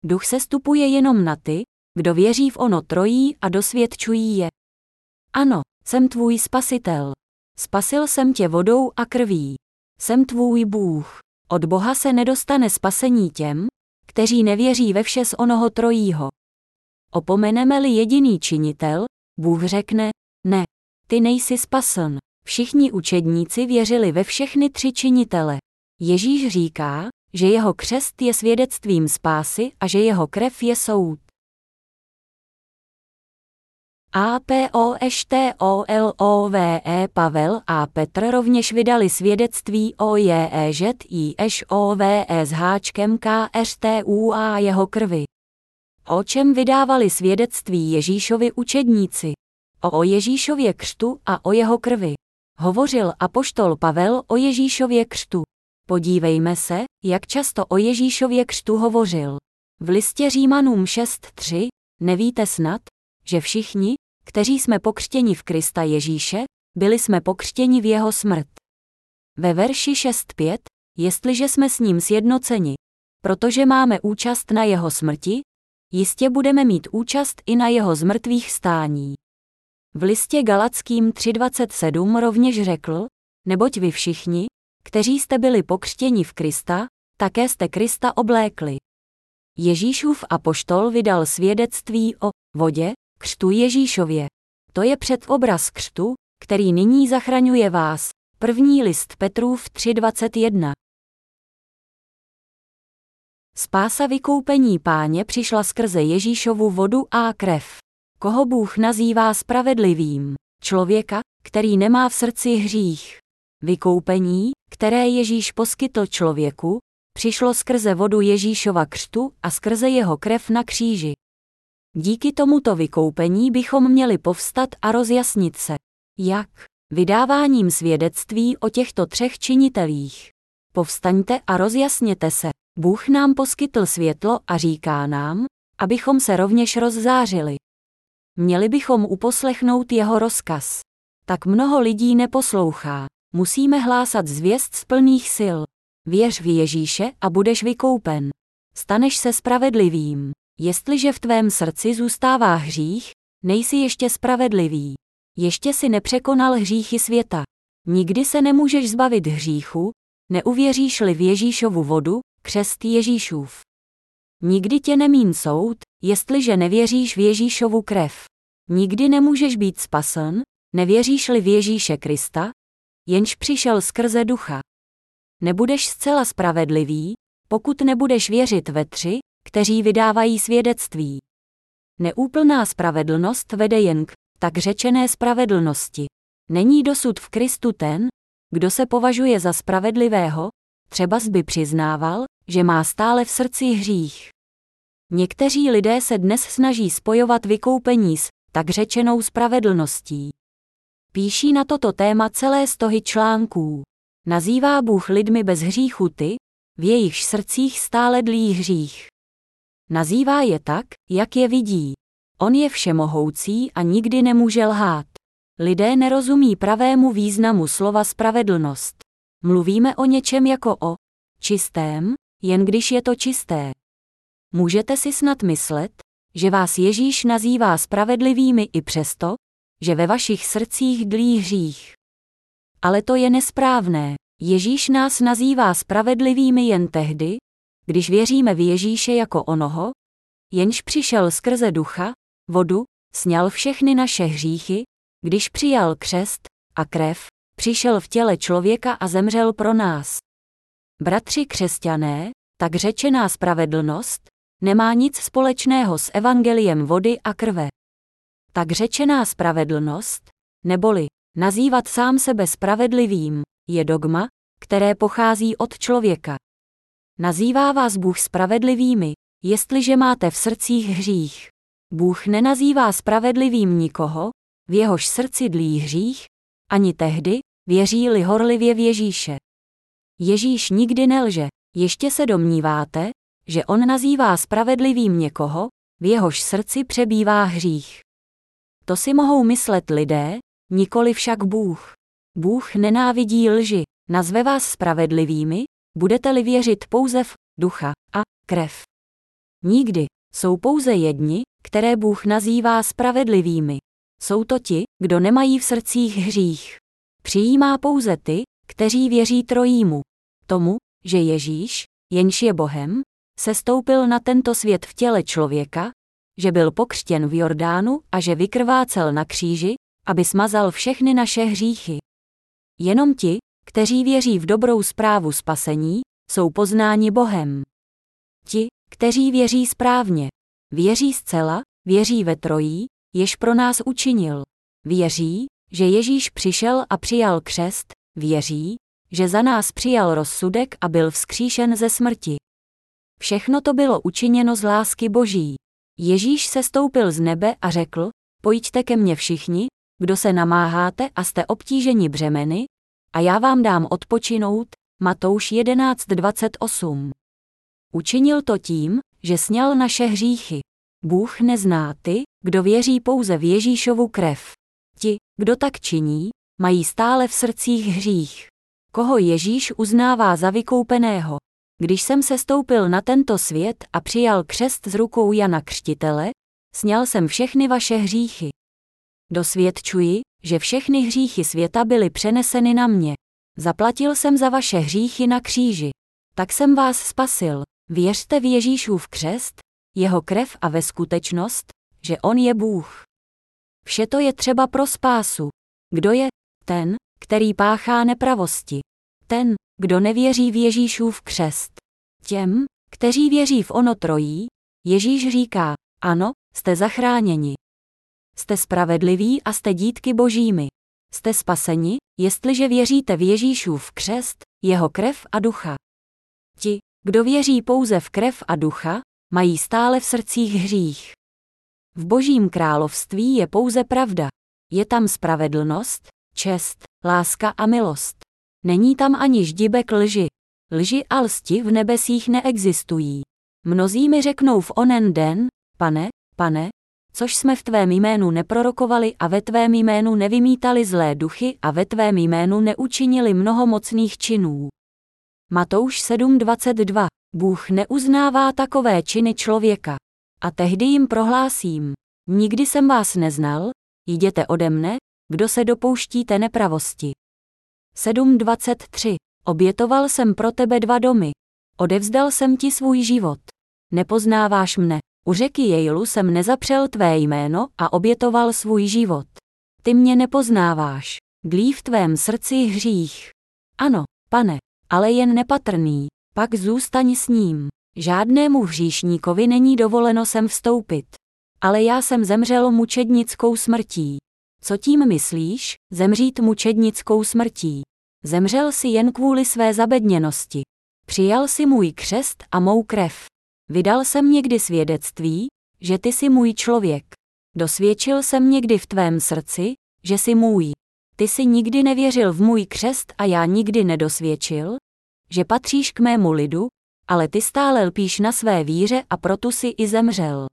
Duch se stupuje jenom na ty, kdo věří v ono trojí a dosvědčují je. Ano, jsem tvůj spasitel. Spasil jsem tě vodou a krví. Jsem tvůj Bůh. Od Boha se nedostane spasení těm, kteří nevěří ve vše z onoho trojího. Opomeneme-li jediný činitel, Bůh řekne, ne, ty nejsi spasen. Všichni učedníci věřili ve všechny tři činitele. Ježíš říká, že jeho křest je svědectvím spásy a že jeho krev je soud. APOŠTOLOVE Pavel a Petr rovněž vydali svědectví o JEŽIŠOVE s háčkem KRTU a jeho krvi. O čem vydávali svědectví Ježíšovi učedníci? O Ježíšově křtu a o jeho krvi. Hovořil apoštol Pavel o Ježíšově křtu. Podívejme se, jak často o Ježíšově křtu hovořil. V listě Římanům 6.3 nevíte snad, že všichni, kteří jsme pokřtěni v Krista Ježíše, byli jsme pokřtěni v jeho smrt. Ve verši 6.5, jestliže jsme s ním sjednoceni, protože máme účast na jeho smrti, jistě budeme mít účast i na jeho zmrtvých stání. V listě Galackým 3.27 rovněž řekl, neboť vy všichni, kteří jste byli pokřtěni v Krista, také jste Krista oblékli. Ježíšův apoštol vydal svědectví o vodě, křtu Ježíšově. To je předobraz křtu, který nyní zachraňuje vás. První list Petrův 3.21 Spása vykoupení páně přišla skrze Ježíšovu vodu a krev. Koho Bůh nazývá spravedlivým? Člověka, který nemá v srdci hřích. Vykoupení, které Ježíš poskytl člověku, přišlo skrze vodu Ježíšova křtu a skrze jeho krev na kříži. Díky tomuto vykoupení bychom měli povstat a rozjasnit se. Jak? Vydáváním svědectví o těchto třech činitelích. Povstaňte a rozjasněte se. Bůh nám poskytl světlo a říká nám, abychom se rovněž rozzářili. Měli bychom uposlechnout jeho rozkaz. Tak mnoho lidí neposlouchá. Musíme hlásat zvěst z plných sil. Věř v Ježíše a budeš vykoupen. Staneš se spravedlivým. Jestliže v tvém srdci zůstává hřích, nejsi ještě spravedlivý. Ještě si nepřekonal hříchy světa. Nikdy se nemůžeš zbavit hříchu, neuvěříš-li v Ježíšovu vodu, křest Ježíšův. Nikdy tě nemín soud, jestliže nevěříš v Ježíšovu krev. Nikdy nemůžeš být spasen, nevěříš-li v Ježíše Krista, jenž přišel skrze ducha. Nebudeš zcela spravedlivý, pokud nebudeš věřit ve tři, kteří vydávají svědectví. Neúplná spravedlnost vede jen k tak řečené spravedlnosti. Není dosud v Kristu ten, kdo se považuje za spravedlivého, třeba by přiznával, že má stále v srdci hřích. Někteří lidé se dnes snaží spojovat vykoupení s tak řečenou spravedlností. Píší na toto téma celé stohy článků. Nazývá Bůh lidmi bez hříchu ty, v jejich srdcích stále dlí hřích. Nazývá je tak, jak je vidí. On je všemohoucí a nikdy nemůže lhát. Lidé nerozumí pravému významu slova spravedlnost. Mluvíme o něčem jako o čistém, jen když je to čisté. Můžete si snad myslet, že vás Ježíš nazývá spravedlivými i přesto, že ve vašich srdcích dlí hřích. Ale to je nesprávné. Ježíš nás nazývá spravedlivými jen tehdy, když věříme v Ježíše jako onoho, jenž přišel skrze ducha, vodu, sněl všechny naše hříchy, když přijal křest a krev, přišel v těle člověka a zemřel pro nás. Bratři křesťané, tak řečená spravedlnost, nemá nic společného s evangeliem vody a krve. Tak řečená spravedlnost, neboli nazývat sám sebe spravedlivým, je dogma, které pochází od člověka. Nazývá vás Bůh spravedlivými, jestliže máte v srdcích hřích. Bůh nenazývá spravedlivým nikoho, v jehož srdci dlí hřích, ani tehdy, věří-li horlivě v Ježíše. Ježíš nikdy nelže, ještě se domníváte, že on nazývá spravedlivým někoho, v jehož srdci přebývá hřích. To si mohou myslet lidé, nikoli však Bůh. Bůh nenávidí lži, nazve vás spravedlivými, budete-li věřit pouze v ducha a krev. Nikdy, jsou pouze jedni, které Bůh nazývá spravedlivými. Jsou to ti, kdo nemají v srdcích hřích. Přijímá pouze ty, kteří věří trojímu. Tomu, že Ježíš, jenž je Bohem, se stoupil na tento svět v těle člověka, že byl pokřtěn v Jordánu a že vykrvácel na kříži, aby smazal všechny naše hříchy. Jenom ti, kteří věří v dobrou zprávu spasení, jsou poznáni Bohem. Ti, kteří věří správně, věří zcela, věří ve trojí, jež pro nás učinil. Věří, že Ježíš přišel a přijal křest, věří, že za nás přijal rozsudek a byl vzkříšen ze smrti. Všechno to bylo učiněno z lásky Boží. Ježíš se stoupil z nebe a řekl, pojďte ke mně všichni, kdo se namáháte a jste obtíženi břemeny, a já vám dám odpočinout, Matouš 11.28. Učinil to tím, že sněl naše hříchy. Bůh nezná ty, kdo věří pouze v Ježíšovu krev. Ti, kdo tak činí, mají stále v srdcích hřích. Koho Ježíš uznává za vykoupeného? Když jsem se stoupil na tento svět a přijal křest z rukou Jana Křtitele, sněl jsem všechny vaše hříchy. Dosvědčuji, že všechny hříchy světa byly přeneseny na mě. Zaplatil jsem za vaše hříchy na kříži. Tak jsem vás spasil. Věřte v Ježíšův křest, jeho krev a ve skutečnost, že on je Bůh. Vše to je třeba pro spásu. Kdo je ten, který páchá nepravosti? Ten, kdo nevěří v Ježíšův křest. Těm, kteří věří v ono trojí, Ježíš říká, ano, jste zachráněni. Jste spravedliví a jste dítky božími. Jste spaseni, jestliže věříte v Ježíšův křest, jeho krev a ducha. Ti, kdo věří pouze v krev a ducha, mají stále v srdcích hřích. V božím království je pouze pravda. Je tam spravedlnost, čest, láska a milost. Není tam ani ždibek lži. Lži a lsti v nebesích neexistují. Mnozí mi řeknou v onen den, pane, pane, což jsme v tvém jménu neprorokovali a ve tvém jménu nevymítali zlé duchy a ve tvém jménu neučinili mnoho mocných činů. Matouš 7.22. Bůh neuznává takové činy člověka. A tehdy jim prohlásím, nikdy jsem vás neznal, jděte ode mne, kdo se dopouštíte nepravosti. 7.23. Obětoval jsem pro tebe dva domy. Odevzdal jsem ti svůj život. Nepoznáváš mne. U řeky Jejlu jsem nezapřel tvé jméno a obětoval svůj život. Ty mě nepoznáváš. Dlí v tvém srdci hřích. Ano, pane, ale jen nepatrný. Pak zůstaň s ním. Žádnému hříšníkovi není dovoleno sem vstoupit. Ale já jsem zemřel mučednickou smrtí. Co tím myslíš, zemřít mučednickou smrtí? Zemřel si jen kvůli své zabedněnosti. Přijal si můj křest a mou krev. Vydal jsem někdy svědectví, že ty jsi můj člověk. Dosvědčil jsem někdy v tvém srdci, že jsi můj. Ty jsi nikdy nevěřil v můj křest a já nikdy nedosvědčil, že patříš k mému lidu, ale ty stále lpíš na své víře a proto si i zemřel.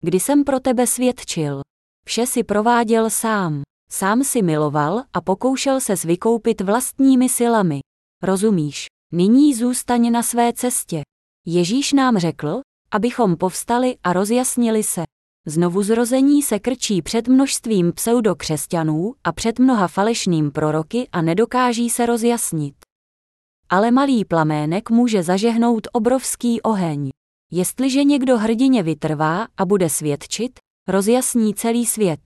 Kdy jsem pro tebe svědčil, vše si prováděl sám, sám si miloval a pokoušel se vykoupit vlastními silami. Rozumíš? Nyní zůstaň na své cestě. Ježíš nám řekl, abychom povstali a rozjasnili se. Znovu zrození se krčí před množstvím pseudokřesťanů a před mnoha falešným proroky a nedokáží se rozjasnit. Ale malý plamének může zažehnout obrovský oheň. Jestliže někdo hrdině vytrvá a bude svědčit, rozjasní celý svět.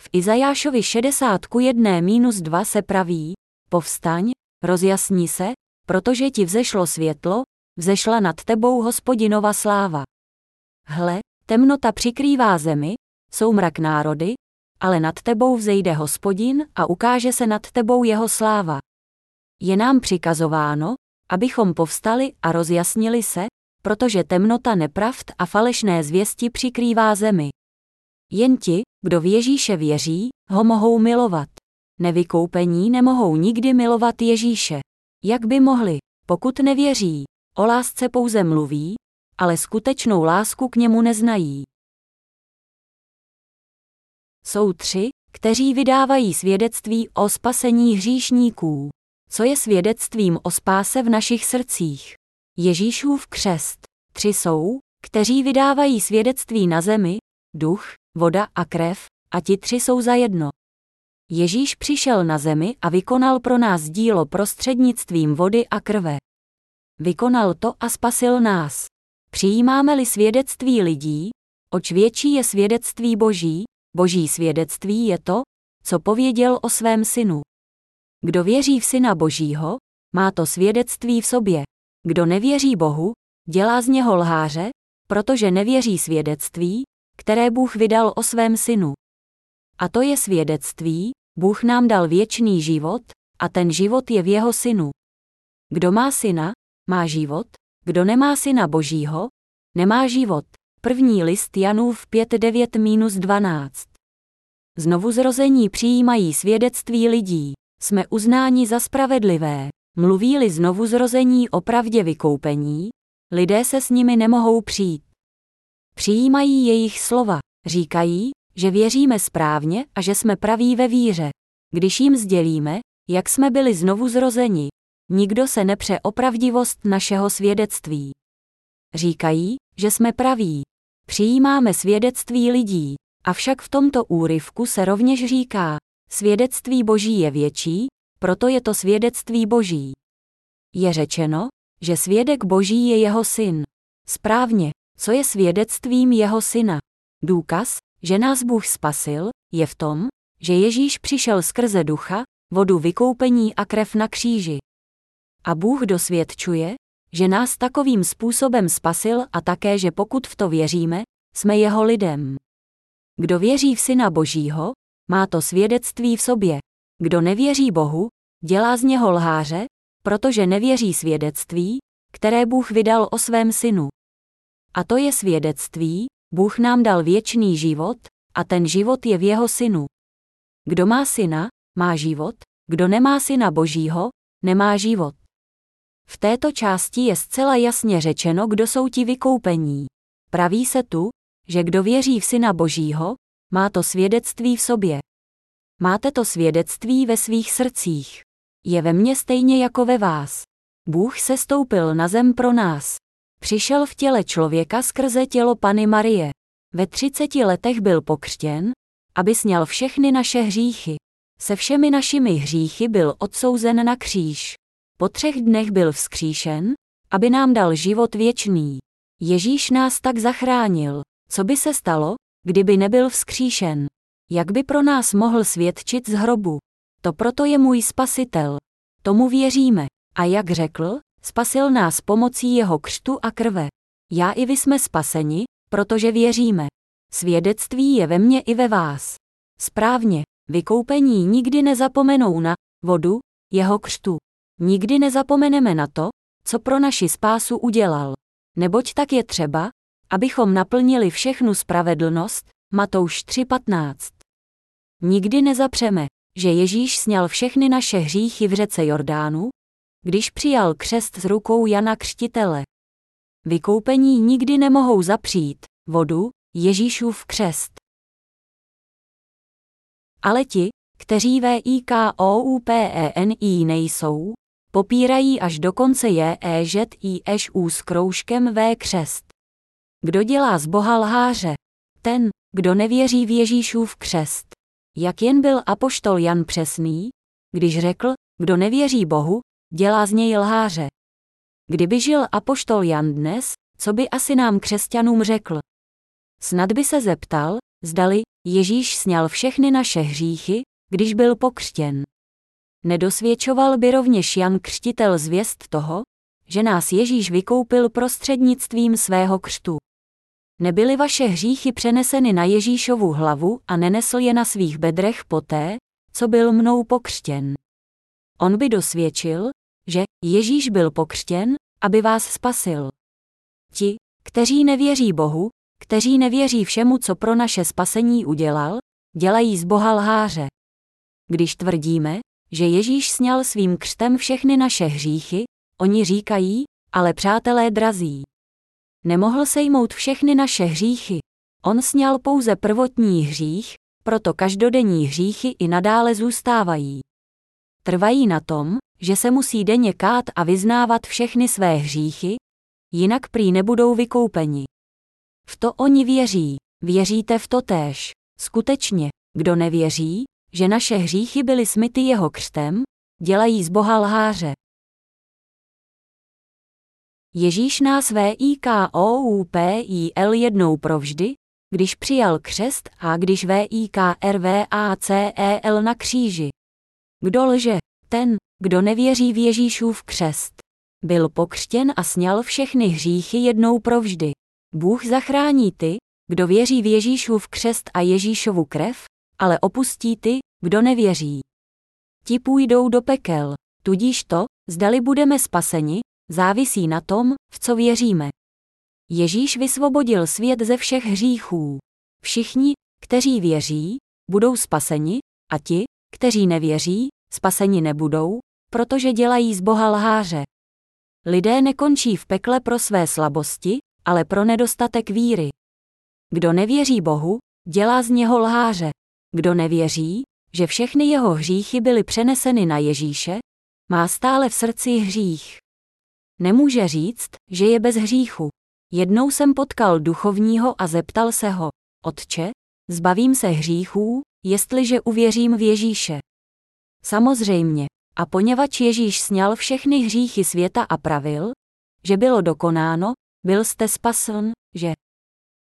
V Izajášovi 60 ku 1 minus 2 se praví, povstaň, rozjasní se, protože ti vzešlo světlo, vzešla nad tebou hospodinova sláva. Hle, temnota přikrývá zemi, soumrak národy, ale nad tebou vzejde hospodin a ukáže se nad tebou jeho sláva. Je nám přikazováno, abychom povstali a rozjasnili se, protože temnota nepravd a falešné zvěsti přikrývá zemi. Jen ti, kdo v Ježíše věří, ho mohou milovat. Nevykoupení nemohou nikdy milovat Ježíše. Jak by mohli, pokud nevěří? O lásce pouze mluví, ale skutečnou lásku k němu neznají. Jsou tři, kteří vydávají svědectví o spasení hříšníků. Co je svědectvím o spáse v našich srdcích? Ježíšův křest. Tři jsou, kteří vydávají svědectví na zemi, duch, voda a krev, a ti tři jsou za jedno. Ježíš přišel na zemi a vykonal pro nás dílo prostřednictvím vody a krve. Vykonal to a spasil nás. Přijímáme-li svědectví lidí, oč větší je svědectví Boží, Boží svědectví je to, co pověděl o svém synu. Kdo věří v syna Božího, má to svědectví v sobě. Kdo nevěří Bohu, dělá z něho lháře, protože nevěří svědectví, které Bůh vydal o svém synu. A to je svědectví, Bůh nám dal věčný život, a ten život je v jeho synu. Kdo má syna, má život, kdo nemá syna božího, nemá život. První list Janův 5.9-12 Znovu zrození přijímají svědectví lidí. Jsme uznáni za spravedlivé. Mluví-li znovu zrození o pravdě vykoupení, lidé se s nimi nemohou přijít. Přijímají jejich slova, říkají, že věříme správně a že jsme praví ve víře. Když jim sdělíme, jak jsme byli znovu zrozeni, nikdo se nepře o pravdivost našeho svědectví. Říkají, že jsme praví. Přijímáme svědectví lidí, avšak v tomto úryvku se rovněž říká, svědectví Boží je větší, proto je to svědectví Boží. Je řečeno, že svědek Boží je jeho syn. Správně, co je svědectvím jeho syna? Důkaz, že nás Bůh spasil, je v tom, že Ježíš přišel skrze ducha, vodu vykoupení a krev na kříži. A Bůh dosvědčuje, že nás takovým způsobem spasil a také, že pokud v to věříme, jsme jeho lidem. Kdo věří v Syna Božího, má to svědectví v sobě. Kdo nevěří Bohu, dělá z něho lháře, protože nevěří svědectví, které Bůh vydal o svém synu. A to je svědectví, Bůh nám dal věčný život, a ten život je v jeho synu. Kdo má syna, má život, kdo nemá syna Božího, nemá život. V této části je zcela jasně řečeno, kdo jsou ti vykoupení. Praví se tu, že kdo věří v syna Božího, má to svědectví v sobě. Máte to svědectví ve svých srdcích. Je ve mně stejně jako ve vás. Bůh se stoupil na zem pro nás. Přišel v těle člověka skrze tělo Pany Marie. Ve třiceti letech byl pokřtěn, aby sněl všechny naše hříchy. Se všemi našimi hříchy byl odsouzen na kříž. Po třech dnech byl vzkříšen, aby nám dal život věčný. Ježíš nás tak zachránil. Co by se stalo, kdyby nebyl vzkříšen? Jak by pro nás mohl svědčit z hrobu? To proto je můj spasitel. Tomu věříme. A jak řekl, spasil nás pomocí jeho křtu a krve. Já i vy jsme spaseni, protože věříme. Svědectví je ve mně i ve vás. Správně, vykoupení nikdy nezapomenou na vodu, jeho křtu. Nikdy nezapomeneme na to, co pro naši spásu udělal. Neboť tak je třeba, abychom naplnili všechnu spravedlnost, Matouš 3.15. Nikdy nezapřeme, že Ježíš sněl všechny naše hříchy v řece Jordánu, když přijal křest s rukou Jana Křtitele. Vykoupení nikdy nemohou zapřít vodu, Ježíšův křest. Ale ti, kteří VIKOUPENI nejsou, popírají až dokonce je ž i u s kroužkem V křest. Kdo dělá z Boha lháře? Ten, kdo nevěří v Ježíšův křest. Jak jen byl apoštol Jan přesný, když řekl, kdo nevěří Bohu, dělá z něj lháře. Kdyby žil apoštol Jan dnes, co by asi nám křesťanům řekl? Snad by se zeptal, zdali Ježíš sněl všechny naše hříchy, když byl pokřtěn. Nedosvědčoval by rovněž Jan Křtitel zvěst toho, že nás Ježíš vykoupil prostřednictvím svého křtu. Nebyly vaše hříchy přeneseny na Ježíšovu hlavu a nenesl je na svých bedrech poté, co byl mnou pokřtěn. On by dosvědčil, že Ježíš byl pokřtěn, aby vás spasil. Ti, kteří nevěří Bohu, kteří nevěří všemu, co pro naše spasení udělal, dělají z Boha lháře. Když tvrdíme, že Ježíš sněl svým křtem všechny naše hříchy, oni říkají, ale přátelé drazí. Nemohl sejmout všechny naše hříchy. On sněl pouze prvotní hřích, proto každodenní hříchy i nadále zůstávají. Trvají na tom, že se musí denně kát a vyznávat všechny své hříchy, jinak prý nebudou vykoupeni. V to oni věří, věříte v to též. Skutečně, kdo nevěří, že naše hříchy byly smyty jeho křtem, dělají z Boha lháře. Ježíš nás VIKOUPIL jednou provždy, když přijal křest a když VIKRVACEL na kříži. Kdo lže, ten, kdo nevěří v Ježíšův křest. Byl pokřtěn a sněl všechny hříchy jednou provždy. Bůh zachrání ty, kdo věří v Ježíšův křest a Ježíšovu krev, ale opustí ty, kdo nevěří. Ti půjdou do pekel, tudíž to, zdali budeme spaseni, závisí na tom, v co věříme. Ježíš vysvobodil svět ze všech hříchů. Všichni, kteří věří, budou spaseni, a ti, kteří nevěří, spaseni nebudou, protože dělají z Boha lháře. Lidé nekončí v pekle pro své slabosti, ale pro nedostatek víry. Kdo nevěří Bohu, dělá z něho lháře. Kdo nevěří, že všechny jeho hříchy byly přeneseny na Ježíše, má stále v srdci hřích. Nemůže říct, že je bez hříchu. Jednou jsem potkal duchovního a zeptal se ho, Otče, zbavím se hříchů, jestliže uvěřím v Ježíše. Samozřejmě, a poněvadž Ježíš sněl všechny hříchy světa a pravil, že bylo dokonáno, byl jste spasen, že?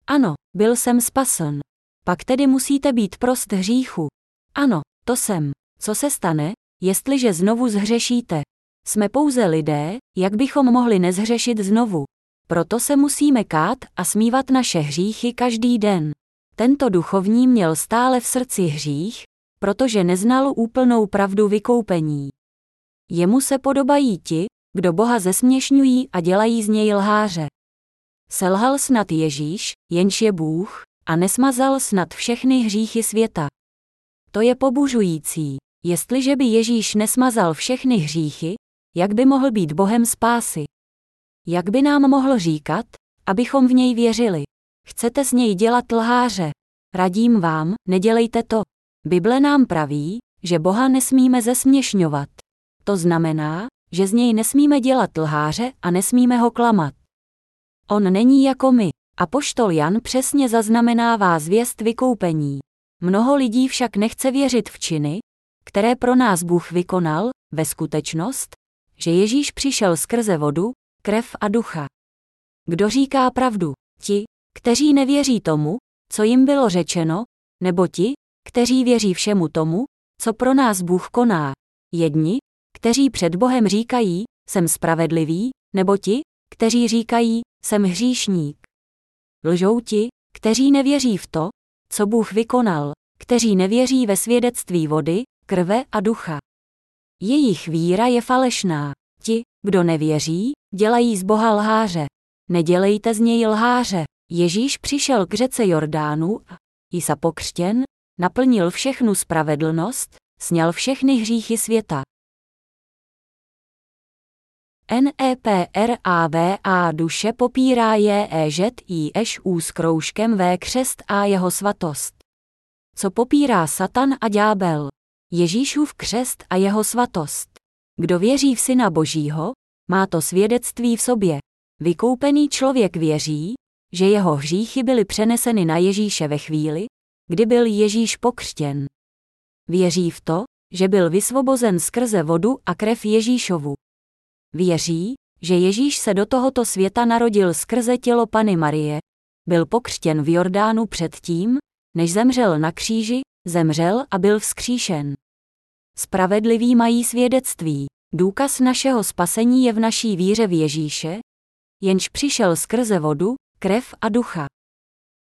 Ano, byl jsem spasen. Pak tedy musíte být prost hříchu. Ano, to jsem. Co se stane, jestliže znovu zhřešíte? Jsme pouze lidé, jak bychom mohli nezhřešit znovu. Proto se musíme kát a smívat naše hříchy každý den. Tento duchovní měl stále v srdci hřích, protože neznal úplnou pravdu vykoupení. Jemu se podobají ti, kdo Boha zesměšňují a dělají z něj lháře. Selhal snad Ježíš, jenž je Bůh, a nesmazal snad všechny hříchy světa. To je pobuřující. Jestliže by Ježíš nesmazal všechny hříchy, jak by mohl být Bohem spásy? Jak by nám mohl říkat, abychom v něj věřili? Chcete z něj dělat lháře? Radím vám, nedělejte to. Bible nám praví, že Boha nesmíme zesměšňovat. To znamená, že z něj nesmíme dělat lháře a nesmíme ho klamat. On není jako my. A poštol Jan přesně zaznamenává zvěst vykoupení. Mnoho lidí však nechce věřit v činy, které pro nás Bůh vykonal, ve skutečnost, že Ježíš přišel skrze vodu, krev a ducha. Kdo říká pravdu? Ti, kteří nevěří tomu, co jim bylo řečeno, nebo ti, kteří věří všemu tomu, co pro nás Bůh koná. Jedni, kteří před Bohem říkají, jsem spravedlivý, nebo ti, kteří říkají, jsem hříšník. Lžou ti, kteří nevěří v to, co Bůh vykonal, kteří nevěří ve svědectví vody, krve a ducha. Jejich víra je falešná. Ti, kdo nevěří, dělají z Boha lháře. Nedělejte z něj lháře. Ježíš přišel k řece Jordánu a, Jisa pokřtěn, naplnil všechnu spravedlnost, sněl všechny hříchy světa. NEPRAVA duše popírá je ežet eš u s kroužkem V křest a jeho svatost. Co popírá Satan a ďábel? Ježíšův křest a jeho svatost. Kdo věří v Syna Božího, má to svědectví v sobě. Vykoupený člověk věří, že jeho hříchy byly přeneseny na Ježíše ve chvíli, kdy byl Ježíš pokřtěn. Věří v to, že byl vysvobozen skrze vodu a krev Ježíšovu. Věří, že Ježíš se do tohoto světa narodil skrze tělo Pany Marie, byl pokřtěn v Jordánu předtím, než zemřel na kříži, zemřel a byl vzkříšen. Spravedliví mají svědectví. Důkaz našeho spasení je v naší víře v Ježíše, jenž přišel skrze vodu, krev a ducha.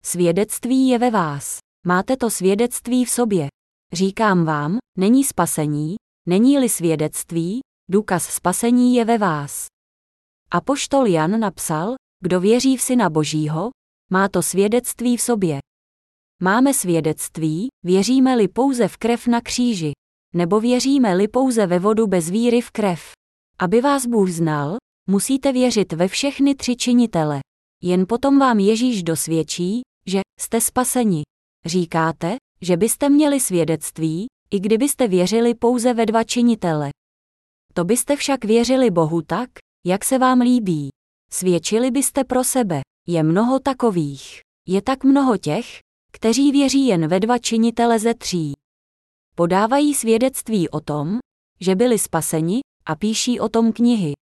Svědectví je ve vás. Máte to svědectví v sobě. Říkám vám, není spasení, není-li svědectví, důkaz spasení je ve vás. Apoštol Jan napsal, kdo věří v Syna Božího, má to svědectví v sobě. Máme svědectví, věříme-li pouze v krev na kříži, nebo věříme-li pouze ve vodu bez víry v krev. Aby vás Bůh znal, musíte věřit ve všechny tři činitele. Jen potom vám Ježíš dosvědčí, že jste spaseni. Říkáte, že byste měli svědectví, i kdybyste věřili pouze ve dva činitele. To byste však věřili Bohu tak, jak se vám líbí. Svědčili byste pro sebe. Je mnoho takových. Je tak mnoho těch, kteří věří jen ve dva činitele ze tří. Podávají svědectví o tom, že byli spaseni, a píší o tom knihy.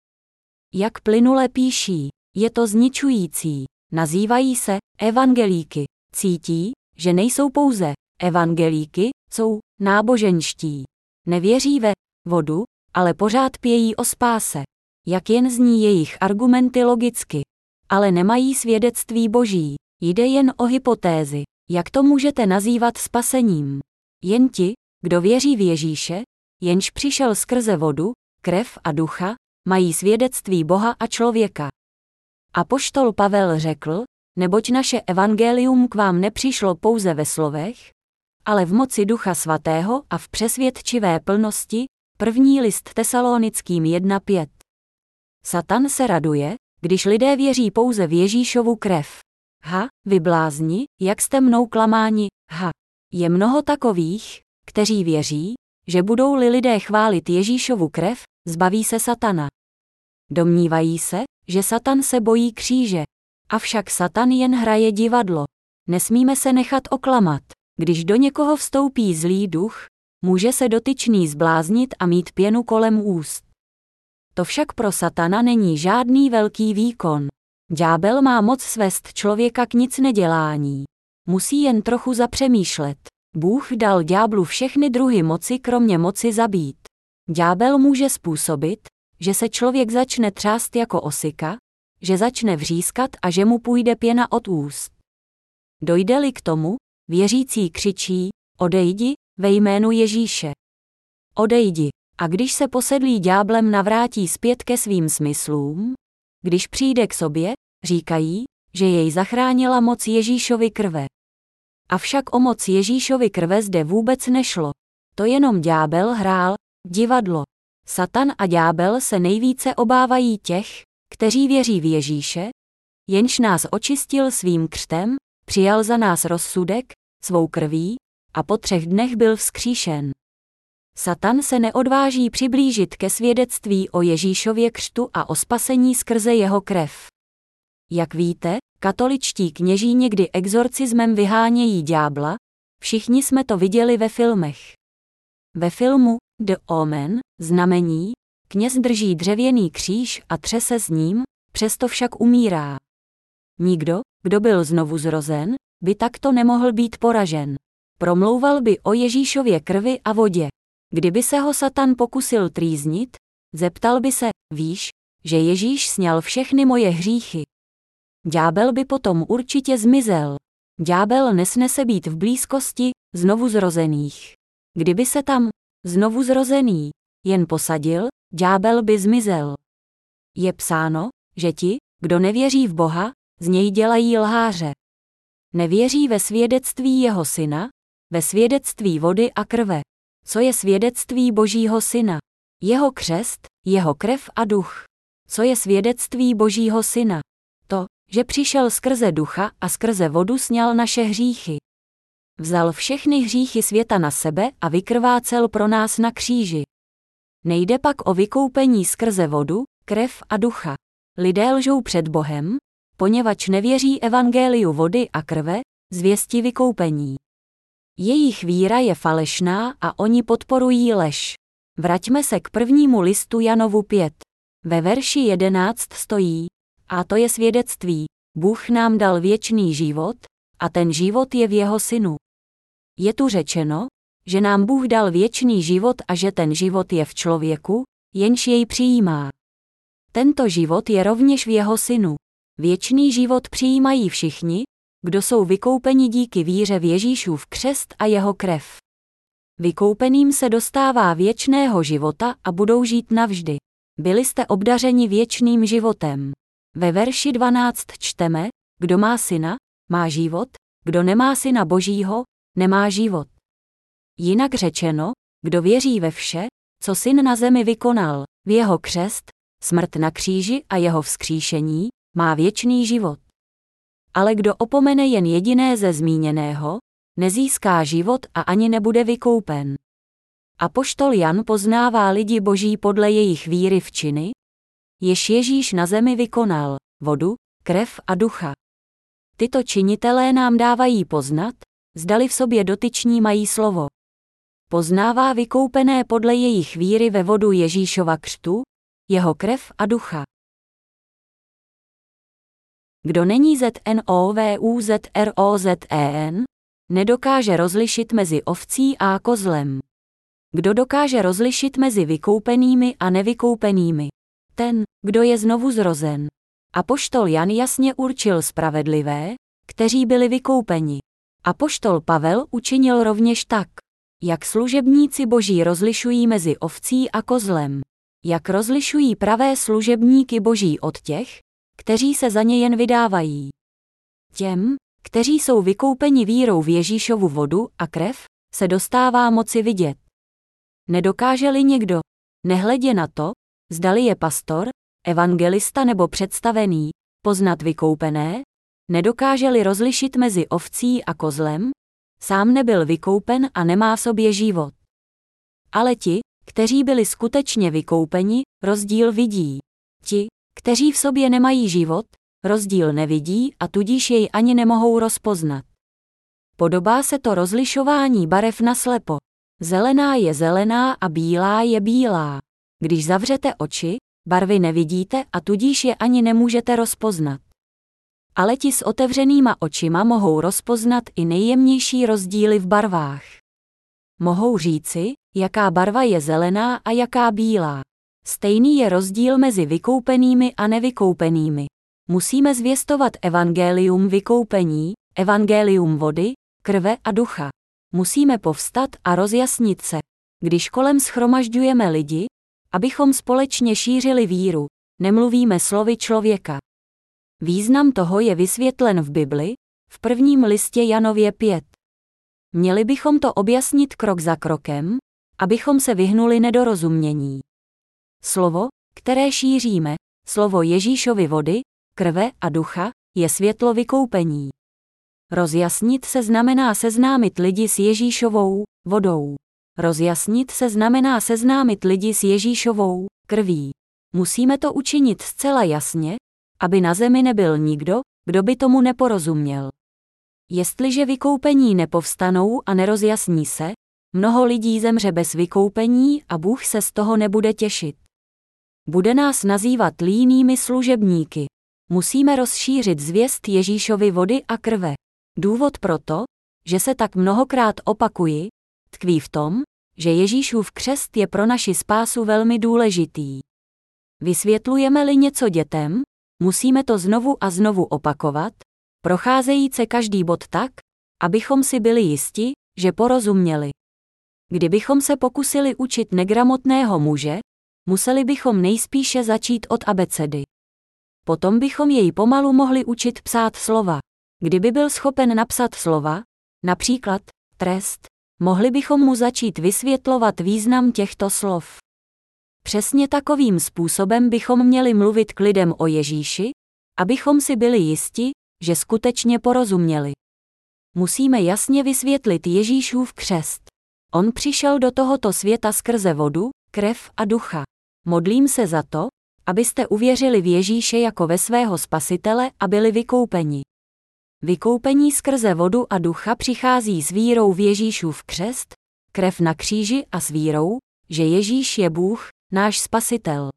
Jak plynule píší, je to zničující. Nazývají se evangelíky. Cítí, že nejsou pouze evangelíky, jsou náboženští. Nevěří ve vodu, ale pořád pějí o spáse. Jak jen zní jejich argumenty logicky. Ale nemají svědectví boží. Jde jen o hypotézy. Jak to můžete nazývat spasením? Jen ti, kdo věří v Ježíše, jenž přišel skrze vodu, krev a ducha, mají svědectví Boha a člověka. A poštol Pavel řekl, neboť naše evangelium k vám nepřišlo pouze ve slovech, ale v moci Ducha Svatého a v přesvědčivé plnosti, první list tesalonickým 1.5. Satan se raduje, když lidé věří pouze v Ježíšovu krev. Ha, vy blázni, jak jste mnou klamáni, ha. Je mnoho takových, kteří věří, že budou-li lidé chválit Ježíšovu krev, zbaví se satana. Domnívají se, že Satan se bojí kříže. Avšak Satan jen hraje divadlo. Nesmíme se nechat oklamat. Když do někoho vstoupí zlý duch, může se dotyčný zbláznit a mít pěnu kolem úst. To však pro Satana není žádný velký výkon. Ďábel má moc svést člověka k nic nedělání. Musí jen trochu zapřemýšlet. Bůh dal ďáblu všechny druhy moci kromě moci zabít. Ďábel může způsobit, že se člověk začne třást jako osika, že začne vřískat a že mu půjde pěna od úst. Dojde-li k tomu, věřící křičí, odejdi, ve jménu Ježíše. Odejdi. A když se posedlý ďáblem navrátí zpět ke svým smyslům, když přijde k sobě, říkají, že jej zachránila moc Ježíšovy krve. Avšak o moc Ježíšovy krve zde vůbec nešlo. To jenom ďábel hrál divadlo. Satan a ďábel se nejvíce obávají těch, kteří věří v Ježíše, jenž nás očistil svým křtem, přijal za nás rozsudek, svou krví, a po třech dnech byl vzkříšen. Satan se neodváží přiblížit ke svědectví o Ježíšově křtu a o spasení skrze jeho krev. Jak víte, katoličtí kněží někdy exorcismem vyhánějí ďábla, všichni jsme to viděli ve filmech. Ve filmu The Omen, znamení, kněz drží dřevěný kříž a třese s ním, přesto však umírá. Nikdo, kdo byl znovu zrozen, by takto nemohl být poražen. Promlouval by o Ježíšově krvi a vodě. Kdyby se ho Satan pokusil trýznit, zeptal by se, víš, že Ježíš sněl všechny moje hříchy. Ďábel by potom určitě zmizel. Ďábel nesnese být v blízkosti znovu zrozených. Kdyby se tam znovu zrozený jen posadil, ďábel by zmizel. Je psáno, že ti, kdo nevěří v Boha, z něj dělají lháře. Nevěří ve svědectví jeho syna, ve svědectví vody a krve. Co je svědectví Božího syna? Jeho křest, jeho krev a duch. Co je svědectví Božího syna? To, že přišel skrze ducha a skrze vodu sněl naše hříchy. Vzal všechny hříchy světa na sebe a vykrvácel pro nás na kříži. Nejde pak o vykoupení skrze vodu, krev a ducha. Lidé lžou před Bohem, poněvadž nevěří evangeliu vody a krve, zvěsti vykoupení. Jejich víra je falešná a oni podporují lež. Vraťme se k prvnímu listu Janovu 5. Ve verši 11 stojí, a to je svědectví, Bůh nám dal věčný život, a ten život je v jeho synu. Je tu řečeno, že nám Bůh dal věčný život a že ten život je v člověku, jenž jej přijímá. Tento život je rovněž v jeho synu. Věčný život přijímají všichni, kdo jsou vykoupeni díky víře v Ježíšův křest a jeho krev. Vykoupeným se dostává věčného života a budou žít navždy. Byli jste obdařeni věčným životem. Ve verši 12 čteme, kdo má syna, má život, kdo nemá syna božího, nemá život. Jinak řečeno, kdo věří ve vše, co syn na zemi vykonal, v jeho křest, smrt na kříži a jeho vzkříšení, má věčný život. Ale kdo opomene jen jediné ze zmíněného, nezíská život a ani nebude vykoupen. Apoštol Jan poznává lidi boží podle jejich víry v činy, jež Ježíš na zemi vykonal, vodu, krev a ducha. Tyto činitelé nám dávají poznat, zdali v sobě dotyční mají slovo. Poznává vykoupené podle jejich víry ve vodu Ježíšova křtu, jeho krev a ducha. Kdo není ZNOVUZROZEN, nedokáže rozlišit mezi ovcí a kozlem. Kdo dokáže rozlišit mezi vykoupenými a nevykoupenými? Ten, kdo je znovu zrozen. Apoštol Jan jasně určil spravedlivé, kteří byli vykoupeni. Apoštol Pavel učinil rovněž tak. Jak služebníci boží rozlišují mezi ovcí a kozlem. Jak rozlišují pravé služebníky boží od těch, kteří se za ně jen vydávají. Těm, kteří jsou vykoupeni vírou v Ježíšovu vodu a krev, se dostává moci vidět. Nedokáže-li někdo, nehledě na to, zdali je pastor, evangelista nebo představený, poznat vykoupené, nedokáže-li rozlišit mezi ovcí a kozlem, sám nebyl vykoupen a nemá v sobě život. Ale ti, kteří byli skutečně vykoupeni, rozdíl vidí. Ti, kteří v sobě nemají život, rozdíl nevidí a tudíž jej ani nemohou rozpoznat. Podobá se to rozlišování barev na slepo. Zelená je zelená a bílá je bílá. Když zavřete oči, barvy nevidíte a tudíž je ani nemůžete rozpoznat. Ale ti s otevřenýma očima mohou rozpoznat i nejjemnější rozdíly v barvách. Mohou říci, jaká barva je zelená a jaká bílá. Stejný je rozdíl mezi vykoupenými a nevykoupenými. Musíme zvěstovat evangelium vykoupení, evangelium vody, krve a ducha. Musíme povstat a rozjasnit se. Když kolem schromažďujeme lidi, abychom společně šířili víru, nemluvíme slovy člověka. Význam toho je vysvětlen v Bibli, v prvním listě Janově 5. Měli bychom to objasnit krok za krokem, abychom se vyhnuli nedorozumění. Slovo, které šíříme, slovo Ježíšovi vody, krve a ducha, je světlo vykoupení. Rozjasnit se znamená seznámit lidi s Ježíšovou vodou. Rozjasnit se znamená seznámit lidi s Ježíšovou krví. Musíme to učinit zcela jasně, aby na zemi nebyl nikdo, kdo by tomu neporozuměl. Jestliže vykoupení nepovstanou a nerozjasní se, mnoho lidí zemře bez vykoupení a Bůh se z toho nebude těšit. Bude nás nazývat línými služebníky. Musíme rozšířit zvěst Ježíšovi vody a krve. Důvod proto, že se tak mnohokrát opakuji, tkví v tom, že Ježíšův křest je pro naši spásu velmi důležitý. Vysvětlujeme-li něco dětem, musíme to znovu a znovu opakovat, procházejíce každý bod tak, abychom si byli jisti, že porozuměli. Kdybychom se pokusili učit negramotného muže, museli bychom nejspíše začít od abecedy. Potom bychom jej pomalu mohli učit psát slova. Kdyby byl schopen napsat slova, například trest, mohli bychom mu začít vysvětlovat význam těchto slov. Přesně takovým způsobem bychom měli mluvit k lidem o Ježíši, abychom si byli jisti, že skutečně porozuměli. Musíme jasně vysvětlit Ježíšův křest. On přišel do tohoto světa skrze vodu, krev a ducha. Modlím se za to, Abyste uvěřili v Ježíše jako ve svého spasitele a byli vykoupeni. Vykoupení skrze vodu a ducha přichází s vírou v Ježíšův křest, krev na kříži a s vírou, že Ježíš je Bůh, náš spasitel.